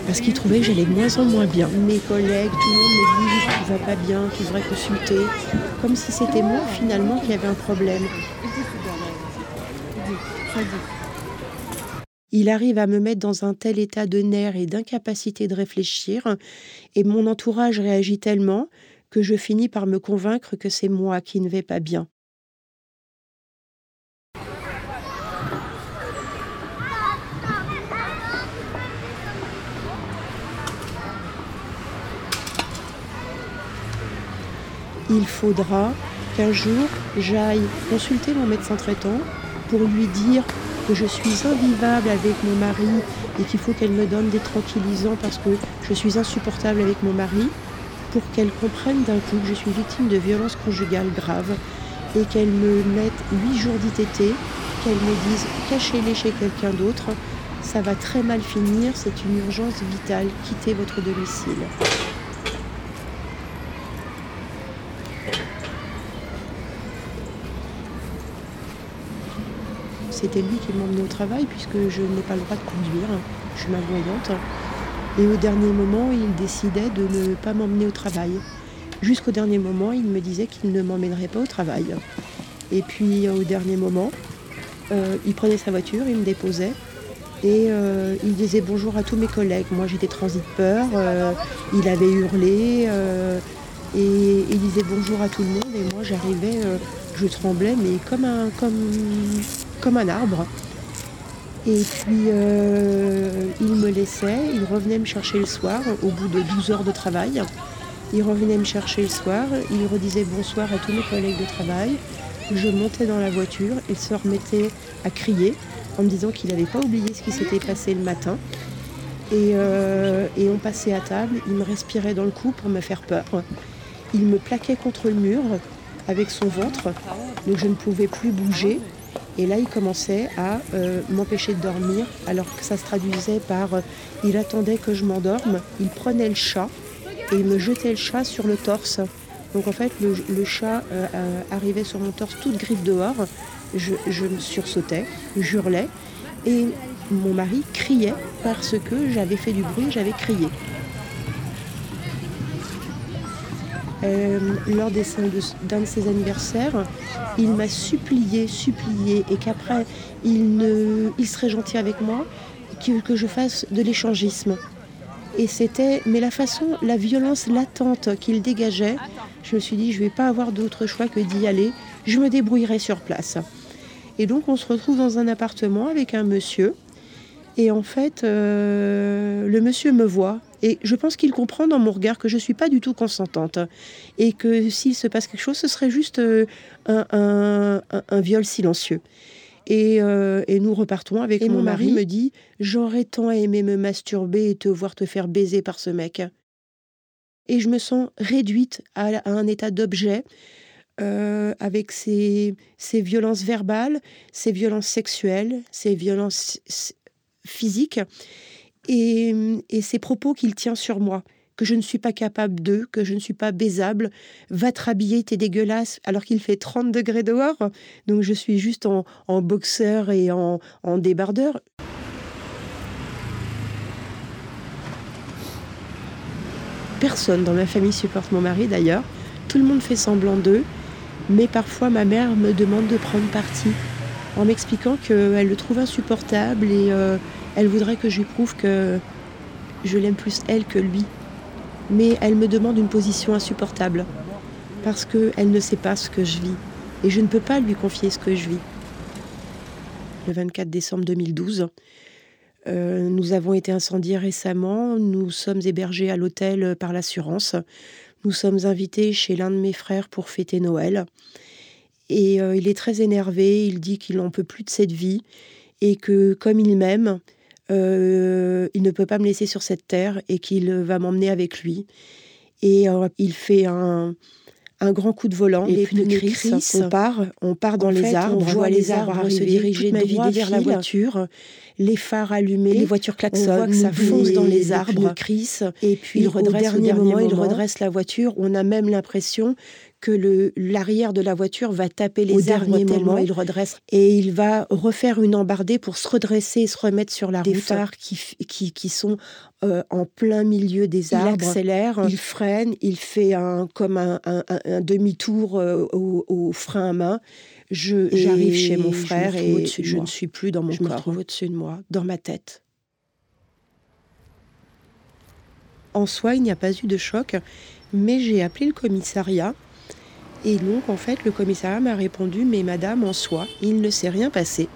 parce qu'il trouvait que j'allais de moins en moins bien. Mes collègues, tout le monde me dit qu'il va pas bien, qu'il devrait consulter, comme si c'était moi finalement qui avait un problème. Il arrive à me mettre dans un tel état de nerfs et d'incapacité de réfléchir, et mon entourage réagit tellement que je finis par me convaincre que c'est moi qui ne vais pas bien. Il faudra qu'un jour j'aille consulter mon médecin traitant pour lui dire que je suis invivable avec mon mari et qu'il faut qu'elle me donne des tranquillisants parce que je suis insupportable avec mon mari pour qu'elle comprenne d'un coup que je suis victime de violences conjugales graves et qu'elle me mette huit jours d'ITT, qu'elle me dise cachez-les chez quelqu'un d'autre, ça va très mal finir, c'est une urgence vitale, quittez votre domicile. C'était lui qui m'emmenait au travail puisque je n'ai pas le droit de conduire, je suis malvoyante. Et au dernier moment, il décidait de ne pas m'emmener au travail. Jusqu'au dernier moment, il me disait qu'il ne m'emmènerait pas au travail. Et puis au dernier moment, euh, il prenait sa voiture, il me déposait et euh, il disait bonjour à tous mes collègues. Moi j'étais transit peur, euh, il avait hurlé et il disait bonjour à tout le monde et moi j'arrivais, je tremblais mais comme un arbre. Et puis, euh, il me laissait, il revenait me chercher le soir, au bout de 12 heures de travail. Il revenait me chercher le soir, il redisait bonsoir à tous mes collègues de travail. Je montais dans la voiture, il se remettait à crier en me disant qu'il n'avait pas oublié ce qui s'était passé le matin. Et, euh, et, on passait à table, il me respirait dans le cou pour me faire peur. Il me plaquait contre le mur avec son ventre, donc je ne pouvais plus bouger. Et là, il commençait à euh, m'empêcher de dormir, alors que ça se traduisait par euh, il attendait que je m'endorme, il prenait le chat et il me jetait le chat sur le torse. Donc en fait, le, chat euh, arrivait sur mon torse toute griffe dehors. Je, me sursautais, j'hurlais et mon mari criait parce que j'avais fait du bruit, j'avais crié. Euh, lors d'un de, ses anniversaires, il m'a supplié, supplié, et qu'après, il, ne, il serait gentil avec moi, que, que je fasse de l'échangisme. Et c'était, mais la façon, la violence latente qu'il dégageait, je me suis dit, je ne vais pas avoir d'autre choix que d'y aller, je me débrouillerai sur place. Et donc, on se retrouve dans un appartement avec un monsieur, et en fait, euh, le monsieur me voit et je pense qu'il comprend dans mon regard que je ne suis pas du tout consentante et que s'il se passe quelque chose, ce serait juste euh, un, viol silencieux. Euh, et, nous repartons avec mon, mari, me dit J'aurais tant aimé me masturber et te voir te faire baiser par ce mec. Et je me sens réduite à, un état d'objet euh, avec ces, ces violences verbales, ces violences sexuelles, ces violences physiques et, ces propos qu'il tient sur moi, que je ne suis pas capable d'eux, que je ne suis pas baisable, va te rhabiller, t'es dégueulasse, alors qu'il fait 30 degrés dehors, donc je suis juste en, boxeur et en, en débardeur. Personne dans ma famille supporte mon mari d'ailleurs, tout le monde fait semblant d'eux, mais parfois ma mère me demande de prendre parti en m'expliquant qu'elle le trouve insupportable et euh, elle voudrait que je lui prouve que je l'aime plus elle que lui. Mais elle me demande une position insupportable parce qu'elle ne sait pas ce que je vis et je ne peux pas lui confier ce que je vis. Le 24 décembre 2012, euh, nous avons été incendiés récemment, nous sommes hébergés à l'hôtel par l'assurance, nous sommes invités chez l'un de mes frères pour fêter Noël. Et il est très énervé, il dit qu'il n'en peut plus de cette vie et que comme il m'aime, il ne peut pas me laisser sur cette terre et qu'il va m'emmener avec lui. Et il fait un, un grand coup de volant, les, pneus crissent, on part, on part dans les arbres, on voit les arbres se diriger vers la voiture, les phares allumés, les voitures klaxonnent, on voit que ça fonce dans les arbres, crissent, et puis il redresse, au dernier, moment, il redresse la voiture, on a même l'impression que l'arrière de la voiture va taper les arbres tellement il redresse et il va refaire une embardée pour se redresser et se remettre sur la des route. phares qui, qui, qui sont euh, en plein milieu des arbres. Il accélère, il freine, il fait un, comme un, un, un demi-tour euh, au, au, frein à main. J'arrive chez mon frère et je ne suis plus dans mon je corps. Je me retrouve au-dessus de moi, dans ma tête. En soi, il n'y a pas eu de choc, mais j'ai appelé le commissariat et donc, en fait, le commissariat m'a répondu Mais madame, en soi, il ne s'est rien passé.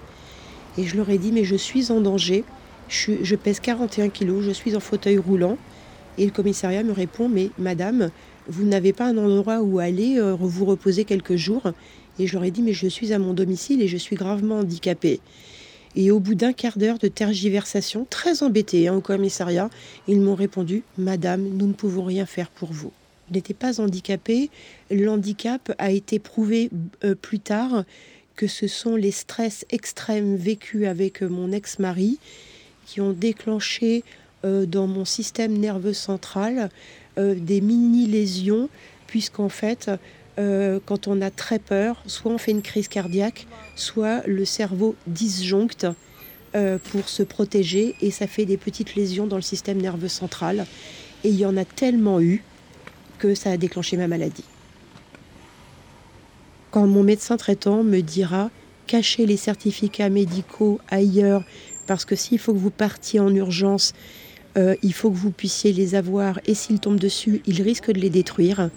Et je leur ai dit Mais je suis en danger. Je, pèse 41 kilos, je suis en fauteuil roulant. Et le commissariat me répond Mais madame, vous n'avez pas un endroit où aller euh, vous reposer quelques jours Et je leur ai dit Mais je suis à mon domicile et je suis gravement handicapée. Et au bout d'un quart d'heure de tergiversation, très embêtée hein, au commissariat, ils m'ont répondu Madame, nous ne pouvons rien faire pour vous n'était pas handicapé. L'handicap a été prouvé euh, plus tard que ce sont les stress extrêmes vécus avec euh, mon ex-mari qui ont déclenché euh, dans mon système nerveux central des mini-lésions, puisqu'en fait, quand on a très peur, soit on fait une crise cardiaque, soit le cerveau disjoncte pour se protéger et ça fait des petites lésions dans le système nerveux central. Et il y en a tellement eu que ça a déclenché ma maladie. Quand mon médecin traitant me dira cachez les certificats médicaux ailleurs, parce que s'il faut que vous partiez en urgence, euh, il faut que vous puissiez les avoir, et s'il tombe dessus, il risque de les détruire.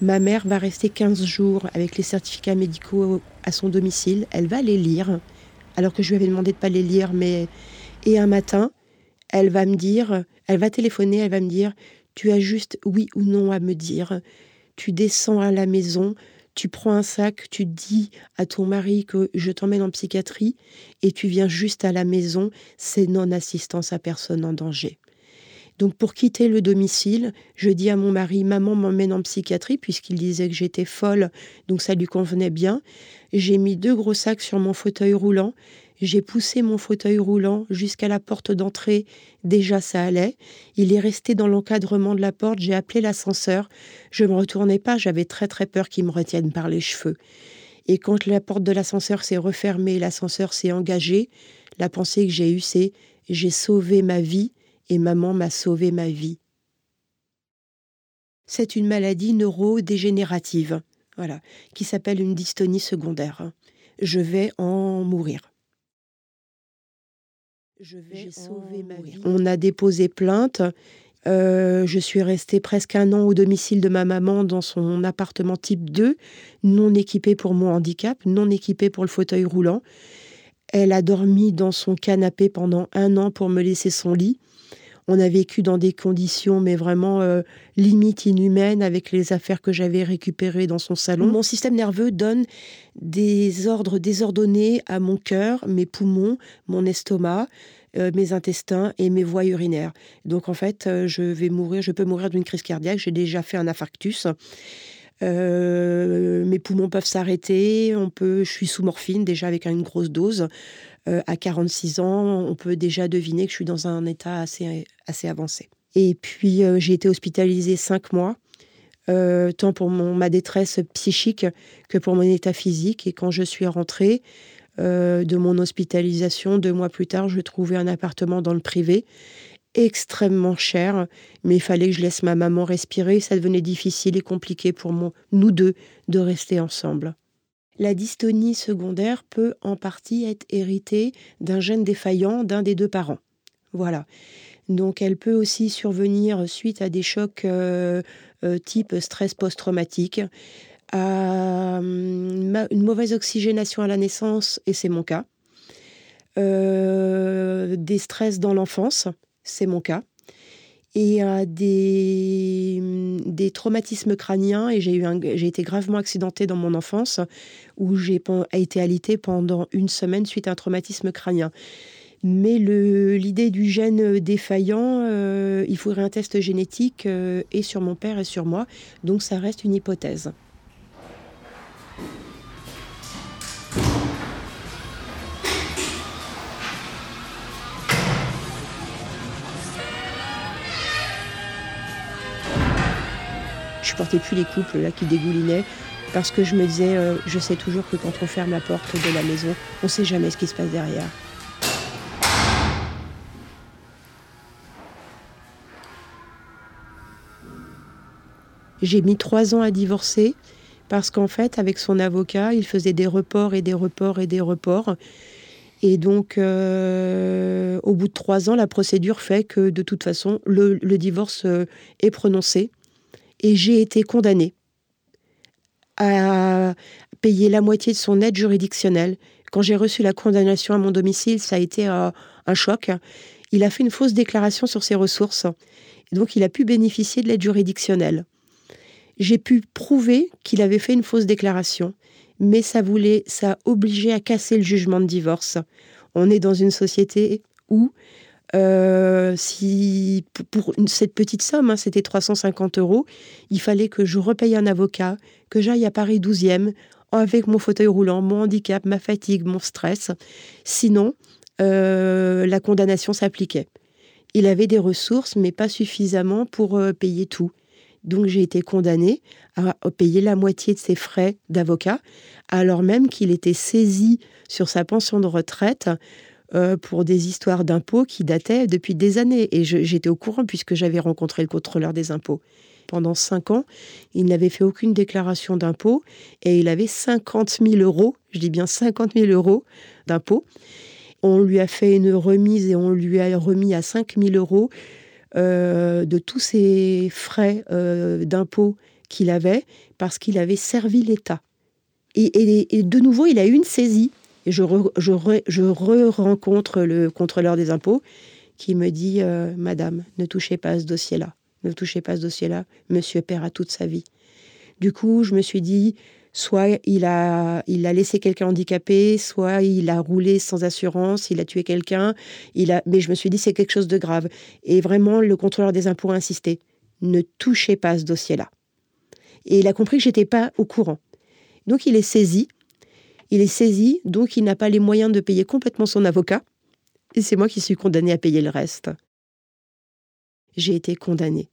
Ma mère va rester 15 jours avec les certificats médicaux à son domicile, elle va les lire, alors que je lui avais demandé de ne pas les lire, mais... Et un matin, elle va me dire, elle va téléphoner, elle va me dire, tu as juste oui ou non à me dire. Tu descends à la maison, tu prends un sac, tu dis à ton mari que je t'emmène en psychiatrie et tu viens juste à la maison, c'est non-assistance à personne en danger. Donc pour quitter le domicile, je dis à mon mari, maman m'emmène en psychiatrie puisqu'il disait que j'étais folle, donc ça lui convenait bien. J'ai mis deux gros sacs sur mon fauteuil roulant j'ai poussé mon fauteuil roulant jusqu'à la porte d'entrée. Déjà, ça allait. Il est resté dans l'encadrement de la porte. J'ai appelé l'ascenseur. Je ne me retournais pas. J'avais très très peur qu'il me retienne par les cheveux. Et quand la porte de l'ascenseur s'est refermée, l'ascenseur s'est engagé, la pensée que j'ai eue, c'est j'ai sauvé ma vie et maman m'a sauvé ma vie. C'est une maladie neurodégénérative, voilà, qui s'appelle une dystonie secondaire. Je vais en mourir. Je vais sauver ma vie. On a déposé plainte. Euh, je suis restée presque un an au domicile de ma maman dans son appartement type 2, non équipé pour mon handicap, non équipé pour le fauteuil roulant. Elle a dormi dans son canapé pendant un an pour me laisser son lit. On a vécu dans des conditions, mais vraiment euh, limite inhumaines, avec les affaires que j'avais récupérées dans son salon. Mon système nerveux donne des ordres désordonnés à mon cœur, mes poumons, mon estomac, euh, mes intestins et mes voies urinaires. Donc en fait, euh, je vais mourir, je peux mourir d'une crise cardiaque. J'ai déjà fait un infarctus. mes poumons peuvent s'arrêter, on peut, je suis sous morphine déjà avec une grosse dose. Euh, à 46 ans, on peut déjà deviner que je suis dans un état assez, assez avancé. Et puis, euh, j'ai été hospitalisée cinq mois, euh, tant pour mon, ma détresse psychique que pour mon état physique. Et quand je suis rentrée de mon hospitalisation, deux mois plus tard, je trouvais un appartement dans le privé extrêmement cher, mais il fallait que je laisse ma maman respirer. Ça devenait difficile et compliqué pour nous deux de rester ensemble la dystonie secondaire peut en partie être héritée d'un gène défaillant d'un des deux parents. Voilà. Donc elle peut aussi survenir suite à des chocs euh, euh, type stress post-traumatique, à hum, une mauvaise oxygénation à la naissance, et c'est mon cas, euh, des stress dans l'enfance, c'est mon cas, et à des, des traumatismes crâniens. Et j'ai, eu été gravement accidentée dans mon enfance, où j'ai été alitée pendant une semaine suite à un traumatisme crânien. Mais l'idée du gène défaillant, euh, il faudrait un test génétique euh, et sur mon père et sur moi. Donc ça reste une hypothèse. Supportais plus les couples là qui dégoulinaient parce que je me disais, euh, je sais toujours que quand on ferme la porte de la maison, on ne sait jamais ce qui se passe derrière. J'ai mis trois ans à divorcer parce qu'en fait, avec son avocat, il faisait des reports et des reports et des reports. Et donc, euh, au bout de trois ans, la procédure fait que de toute façon, le, divorce euh, est prononcé et j'ai été condamnée à payer la moitié de son aide juridictionnelle. Quand j'ai reçu la condamnation à mon domicile, ça a été euh, un choc. Il a fait une fausse déclaration sur ses ressources. Donc, il a pu bénéficier de l'aide juridictionnelle. J'ai pu prouver qu'il avait fait une fausse déclaration, mais ça voulait, ça obligeait à casser le jugement de divorce. On est dans une société où euh, si pour cette petite somme, hein, c'était 350 euros, il fallait que je repaye un avocat, que j'aille à Paris 12e avec mon fauteuil roulant, mon handicap, ma fatigue, mon stress. Sinon, euh, la condamnation s'appliquait. Il avait des ressources, mais pas suffisamment pour euh, payer tout. Donc j'ai été condamnée à payer la moitié de ses frais d'avocat, alors même qu'il était saisi sur sa pension de retraite euh, pour des histoires d'impôts qui dataient depuis des années. Et j'étais au courant puisque j'avais rencontré le contrôleur des impôts. Pendant cinq ans, il n'avait fait aucune déclaration d'impôts et il avait 50 000 euros, je dis bien 50 000 euros d'impôts. On lui a fait une remise et on lui a remis à 5 000 euros euh, de tous ses frais euh, d'impôts qu'il avait parce qu'il avait servi l'État. et, de nouveau, il a eu une saisie et je, re, rencontre le contrôleur des impôts qui me dit euh, Madame, ne touchez pas à ce dossier-là. Ne touchez pas à ce dossier-là. Monsieur paiera toute sa vie. Du coup, je me suis dit soit il a, il a laissé quelqu'un handicapé, soit il a roulé sans assurance, il a tué quelqu'un. Il a, mais je me suis dit c'est quelque chose de grave. Et vraiment, le contrôleur des impôts a insisté ne touchez pas à ce dossier-là. Et il a compris que j'étais pas au courant. Donc il est saisi il est saisi, donc il n'a pas les moyens de payer complètement son avocat. Et c'est moi qui suis condamnée à payer le reste. J'ai été condamnée.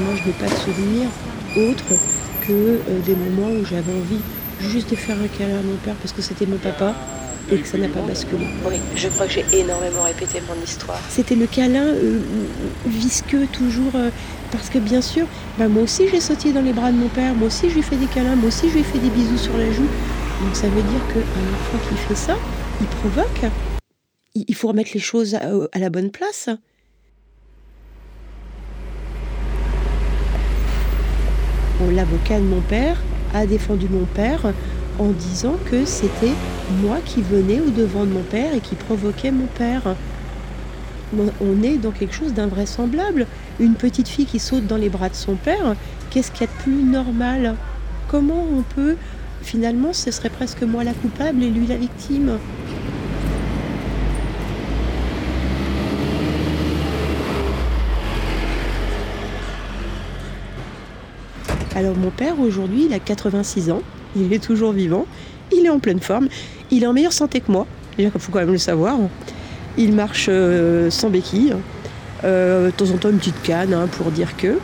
moi je n'ai pas de souvenir autre que euh, des moments où j'avais envie juste de faire un câlin à mon père parce que c'était mon papa et que ça n'a pas basculé. Oui, je crois que j'ai énormément répété mon histoire. C'était le câlin euh, visqueux toujours, euh, parce que bien sûr, bah, moi aussi j'ai sauté dans les bras de mon père, moi aussi je lui fais des câlins, moi aussi je lui fais des bisous sur la joue. Donc ça veut dire qu'un enfant qui fait ça, il provoque. Il faut remettre les choses à la bonne place. L'avocat de mon père a défendu mon père en disant que c'était moi qui venais au devant de mon père et qui provoquais mon père. On est dans quelque chose d'invraisemblable. Une petite fille qui saute dans les bras de son père, qu'est-ce qu'il y a de plus normal? Comment on peut, finalement, ce serait presque moi la coupable et lui la victime? Alors mon père aujourd'hui, il a 86 ans, il est toujours vivant, il est en pleine forme, il est en meilleure santé que moi, il faut quand même le savoir. Il marche euh, sans béquille, euh, de temps en temps une petite canne hein, pour dire que.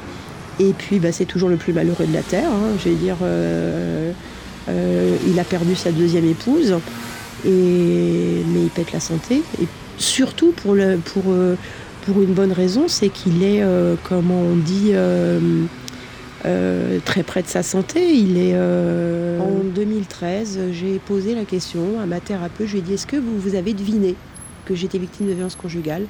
Et puis bah, c'est toujours le plus malheureux de la Terre, hein. je vais dire, euh, il a perdu sa deuxième épouse, et, mais il pète la santé. Et surtout pour, pour une bonne raison, c'est qu'il est, comment on dit, très près de sa santé. Est en 2013, j'ai posé la question à ma thérapeute. Je lui ai dit Est-ce que vous, vous avez deviné que j'étais victime de violence conjugale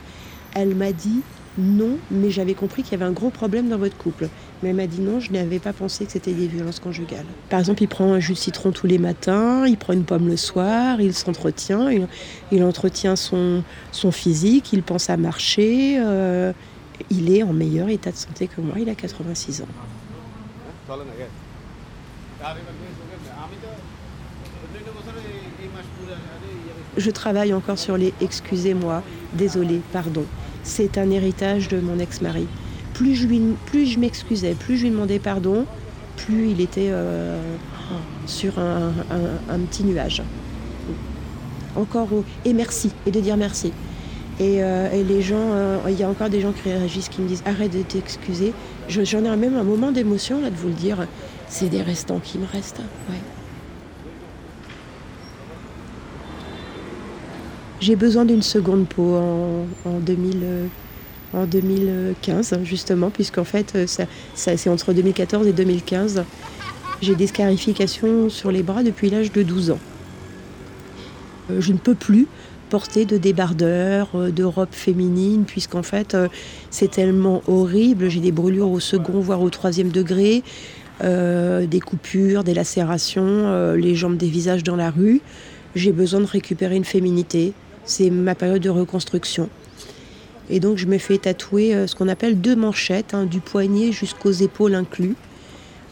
Elle m'a dit non, mais j'avais compris qu'il y avait un gros problème dans votre couple. Mais elle m'a dit non, je n'avais pas pensé que c'était des violences conjugales. Par exemple, il prend un jus de citron tous les matins, il prend une pomme le soir, il s'entretient, il, entretient son, son physique, il pense à marcher. Euh, il est en meilleur état de santé que moi, il a 86 ans. Je travaille encore sur les excusez-moi, désolé, pardon c'est un héritage de mon ex-mari. Plus je, plus je m'excusais, plus je lui demandais pardon, plus il était euh, sur un, petit nuage. Encore et merci, et de dire merci. Et, euh, les gens, euh, il y a encore des gens qui réagissent, qui me disent arrête de t'excuser. J'en ai même un moment d'émotion là de vous le dire. C'est des restants qui me restent. J'ai besoin d'une seconde peau en, en, 2015, justement, puisqu'en fait, euh, ça, c'est entre 2014 et 2015. J'ai des scarifications sur les bras depuis l'âge de 12 ans. Euh, je ne peux plus porter de débardeur, euh, de robe féminine, puisqu'en fait, c'est tellement horrible. J'ai des brûlures au second, voire au troisième degré, des coupures, des lacérations, les jambes des visages dans la rue. J'ai besoin de récupérer une féminité, c'est ma période de reconstruction. Et donc je me fais tatouer euh, ce qu'on appelle deux manchettes, hein, du poignet jusqu'aux épaules inclus,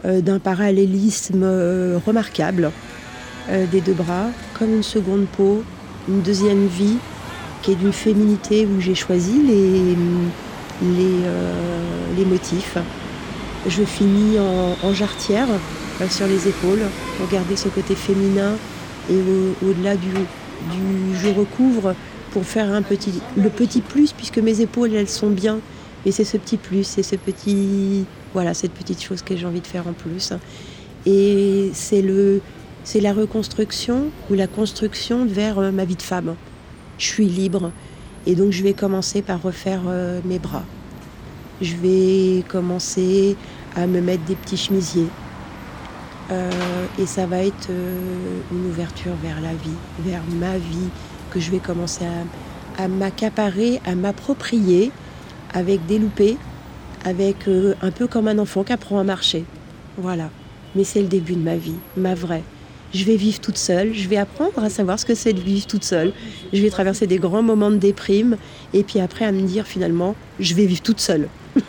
euh, d'un parallélisme euh, remarquable des deux bras, comme une seconde peau, une deuxième vie, qui est d'une féminité où j'ai choisi les, les, motifs. Je finis en, jarretière sur les épaules pour garder ce côté féminin et au-delà du, du je recouvre pour faire un petit, le petit plus, puisque mes épaules, elles sont bien. Et c'est ce petit plus, c'est ce petit, voilà, cette petite chose que j'ai envie de faire en plus. Et c'est le, c'est la reconstruction ou la construction vers euh, ma vie de femme. Je suis libre. Et donc je vais commencer par refaire euh, mes bras. Je vais commencer à me mettre des petits chemisiers. Euh, et ça va être une ouverture vers la vie, vers ma vie, que je vais commencer à, m'accaparer, à m'approprier avec des loupés, avec un peu comme un enfant qui apprend à marcher. Voilà. Mais c'est le début de ma vie, ma vraie. Je vais vivre toute seule, je vais apprendre à savoir ce que c'est de vivre toute seule. Je vais traverser des grands moments de déprime et puis après à me dire finalement, je vais vivre toute seule.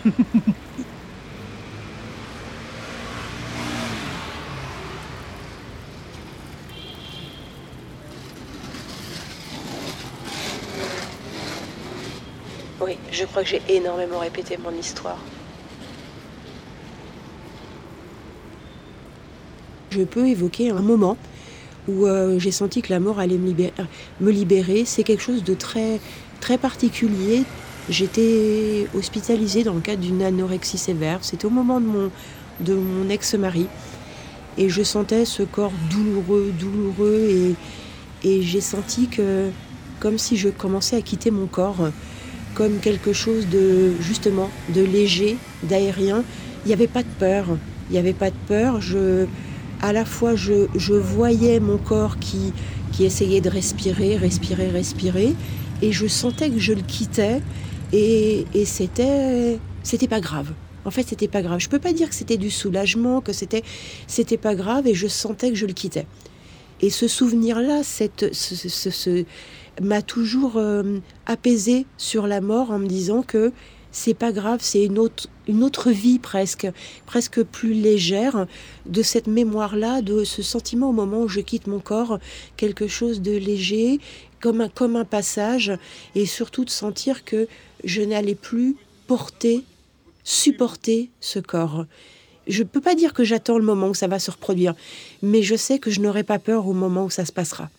Oui, je crois que j'ai énormément répété mon histoire. Je peux évoquer un moment où euh, j'ai senti que la mort allait me libérer. C'est quelque chose de très, très particulier. J'étais hospitalisée dans le cadre d'une anorexie sévère. C'était au moment de mon, de mon ex-mari. Et je sentais ce corps douloureux, douloureux. Et, et j'ai senti que, comme si je commençais à quitter mon corps, comme quelque chose de justement de léger, d'aérien. Il n'y avait pas de peur. Il n'y avait pas de peur. À la fois, je, voyais mon corps qui, essayait de respirer, respirer, respirer, et je sentais que je le quittais, et, c'était, c'était pas grave. En fait, c'était pas grave. Je peux pas dire que c'était du soulagement, que c'était, c'était pas grave, et je sentais que je le quittais. Et ce souvenir-là, ce, m'a toujours euh, apaisé sur la mort en me disant que c'est pas grave, c'est une autre, une autre vie presque, presque plus légère de cette mémoire-là, de ce sentiment au moment où je quitte mon corps, quelque chose de léger, comme un, comme un passage, et surtout de sentir que je n'allais plus porter, supporter ce corps. Je ne peux pas dire que j'attends le moment où ça va se reproduire, mais je sais que je n'aurai pas peur au moment où ça se passera.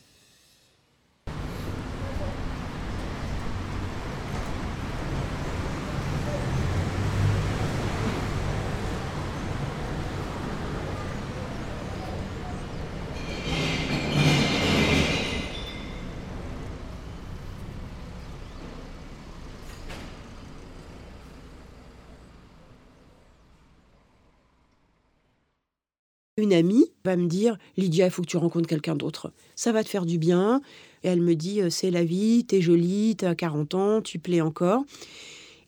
Une amie va me dire Lydia, il faut que tu rencontres quelqu'un d'autre. Ça va te faire du bien. Et elle me dit C'est la vie, t'es jolie, t'as 40 ans, tu plais encore.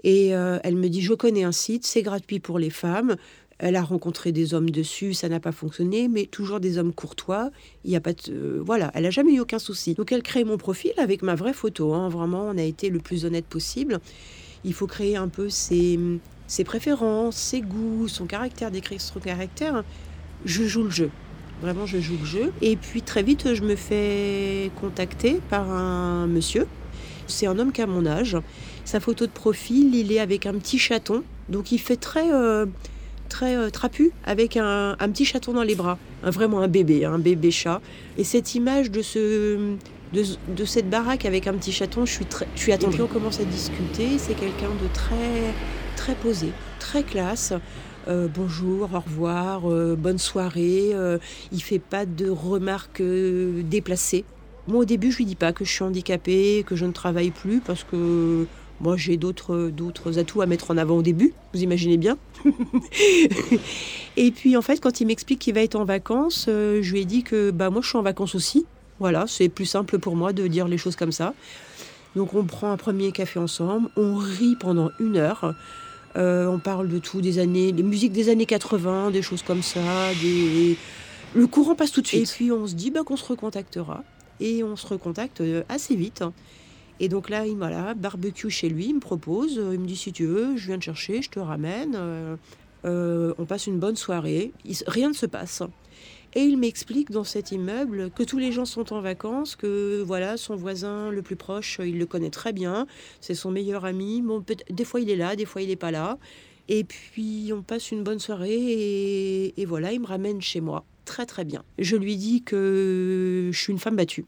Et euh, elle me dit Je connais un site, c'est gratuit pour les femmes. Elle a rencontré des hommes dessus, ça n'a pas fonctionné, mais toujours des hommes courtois. Il y a pas de, euh, voilà, elle a jamais eu aucun souci. Donc elle crée mon profil avec ma vraie photo. Hein. Vraiment, on a été le plus honnête possible. Il faut créer un peu ses, ses préférences, ses goûts, son caractère, décrire son caractère je joue le jeu. Vraiment, je joue le jeu. Et puis très vite, je me fais contacter par un monsieur. C'est un homme qui a mon âge. Sa photo de profil, il est avec un petit chaton. Donc il fait très, euh, très euh, trapu, avec un, petit chaton dans les bras. vraiment un bébé, un bébé chat. Et cette image de ce, de, cette baraque avec un petit chaton, je suis, très, je suis on commence à discuter. C'est quelqu'un de très, très posé, très classe. Euh, bonjour, au revoir, euh, bonne soirée. Euh, il fait pas de remarques déplacées. Moi, au début, je lui dis pas que je suis handicapée, que je ne travaille plus, parce que moi, j'ai d'autres, d'autres atouts à mettre en avant au début, vous imaginez bien. et puis, en fait, quand il m'explique qu'il va être en vacances, je lui ai dit que bah, moi, je suis en vacances aussi. Voilà, c'est plus simple pour moi de dire les choses comme ça. Donc, on prend un premier café ensemble, on rit pendant une heure. Euh, on parle de tout, des années, les musiques des années 80, des choses comme ça. Le courant passe tout de suite. Et puis on se dit bah, qu'on se recontactera. Et on se recontacte euh, assez vite. Et donc là, il voilà, barbecue chez lui, il me propose. Il me dit si tu veux, je viens te chercher, je te ramène. Euh, on passe une bonne soirée. rien ne se passe. Et il m'explique dans cet immeuble que tous les gens sont en vacances, que voilà, son voisin le plus proche, il le connaît très bien, c'est son meilleur ami. Bon, des fois il est là, des fois il n'est pas là. Et puis on passe une bonne soirée et, voilà, il me ramène chez moi. Très très bien. Je lui dis que je suis une femme battue.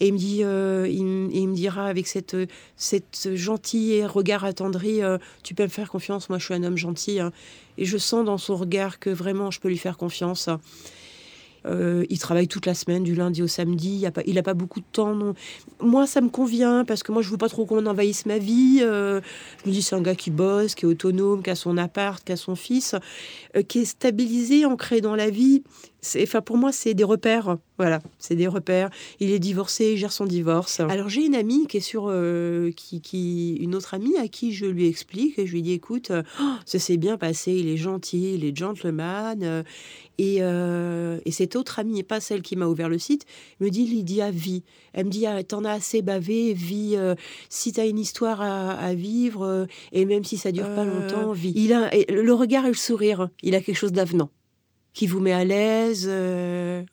Et il me, dit, euh, il, me dira avec cette, cette gentille regard attendri, euh, tu peux me faire confiance, moi je suis un homme gentil. Hein. Et je sens dans son regard que vraiment je peux lui faire confiance. Euh, il travaille toute la semaine, du lundi au samedi. Il n'a pas, beaucoup de temps. Moi, ça me convient parce que moi, je veux pas trop qu'on envahisse ma vie. Euh, je me dis, c'est un gars qui bosse, qui est autonome, qui a son appart, qui a son fils, euh, qui est stabilisé, ancré dans la vie. Enfin, pour moi, c'est des repères. Voilà, c'est des repères. Il est divorcé, il gère son divorce. Alors, j'ai une amie qui est sur. qui, une autre amie à qui je lui explique et je lui dis écoute, oh, ça s'est bien passé, il est gentil, il est gentleman. Et, euh, et, cette autre amie, et pas celle qui m'a ouvert le site, me dit Lydia, vie. Elle me dit ah, T'en as assez bavé, vie. Euh, si t'as une histoire à, vivre, euh, et même si ça dure pas longtemps, vie. Il a le regard et le sourire, il a quelque chose d'avenant qui vous met à l'aise,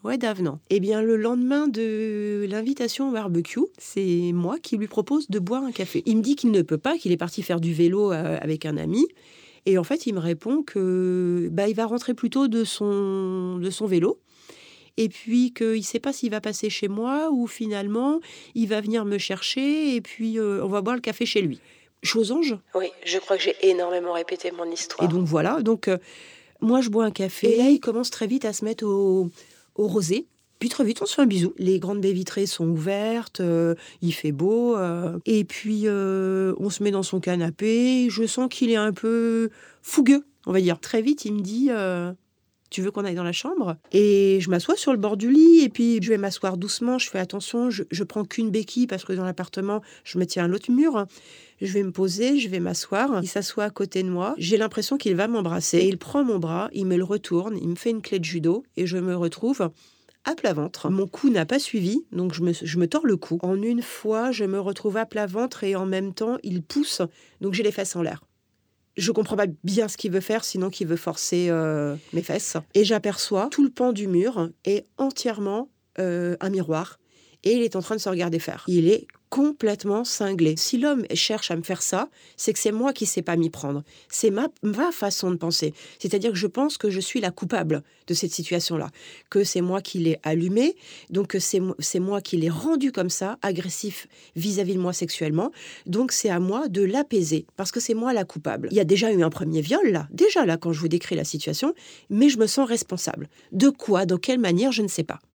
ouais, d'avenant. Eh bien, le lendemain de l'invitation au barbecue, c'est moi qui lui propose de boire un café. Il me dit qu'il ne peut pas, qu'il est parti faire du vélo avec un ami, et en fait, il me répond que bah, il va rentrer plutôt de son, de son vélo. Et puis qu'il ne sait pas s'il va passer chez moi ou finalement il va venir me chercher et puis euh, on va boire le café chez lui. Chose ange Oui, je crois que j'ai énormément répété mon histoire. Et donc voilà, donc euh, moi je bois un café et là il commence très vite à se mettre au, au rosé. Puis très vite, on se fait un bisou. Les grandes baies vitrées sont ouvertes, euh, il fait beau. Euh, et puis, euh, on se met dans son canapé. Je sens qu'il est un peu fougueux, on va dire. Très vite, il me dit Tu veux qu'on aille dans la chambre? Et je m'assois sur le bord du lit. Et puis, je vais m'asseoir doucement. Je fais attention. Je, je prends qu'une béquille parce que dans l'appartement, je me tiens à l'autre mur. Je vais me poser, je vais m'asseoir. Il s'assoit à côté de moi. J'ai l'impression qu'il va m'embrasser. Il prend mon bras, il me le retourne, il me fait une clé de judo et je me retrouve à plat ventre. Mon cou n'a pas suivi, donc je me, je me, tords le cou. En une fois, je me retrouve à plat ventre et en même temps, il pousse, donc j'ai les fesses en l'air. Je comprends pas bien ce qu'il veut faire, sinon qu'il veut forcer euh, mes fesses. Et j'aperçois tout le pan du mur est entièrement euh, un miroir. Et il est en train de se regarder faire. Il est complètement cinglé. Si l'homme cherche à me faire ça, c'est que c'est moi qui ne sais pas m'y prendre. C'est ma, ma façon de penser. C'est-à-dire que je pense que je suis la coupable de cette situation-là, que c'est moi qui l'ai allumé, donc c'est moi qui l'ai rendu comme ça, agressif vis-à-vis de moi sexuellement. Donc c'est à moi de l'apaiser, parce que c'est moi la coupable. Il y a déjà eu un premier viol là, déjà là quand je vous décris la situation, mais je me sens responsable. De quoi, dans quelle manière, je ne sais pas.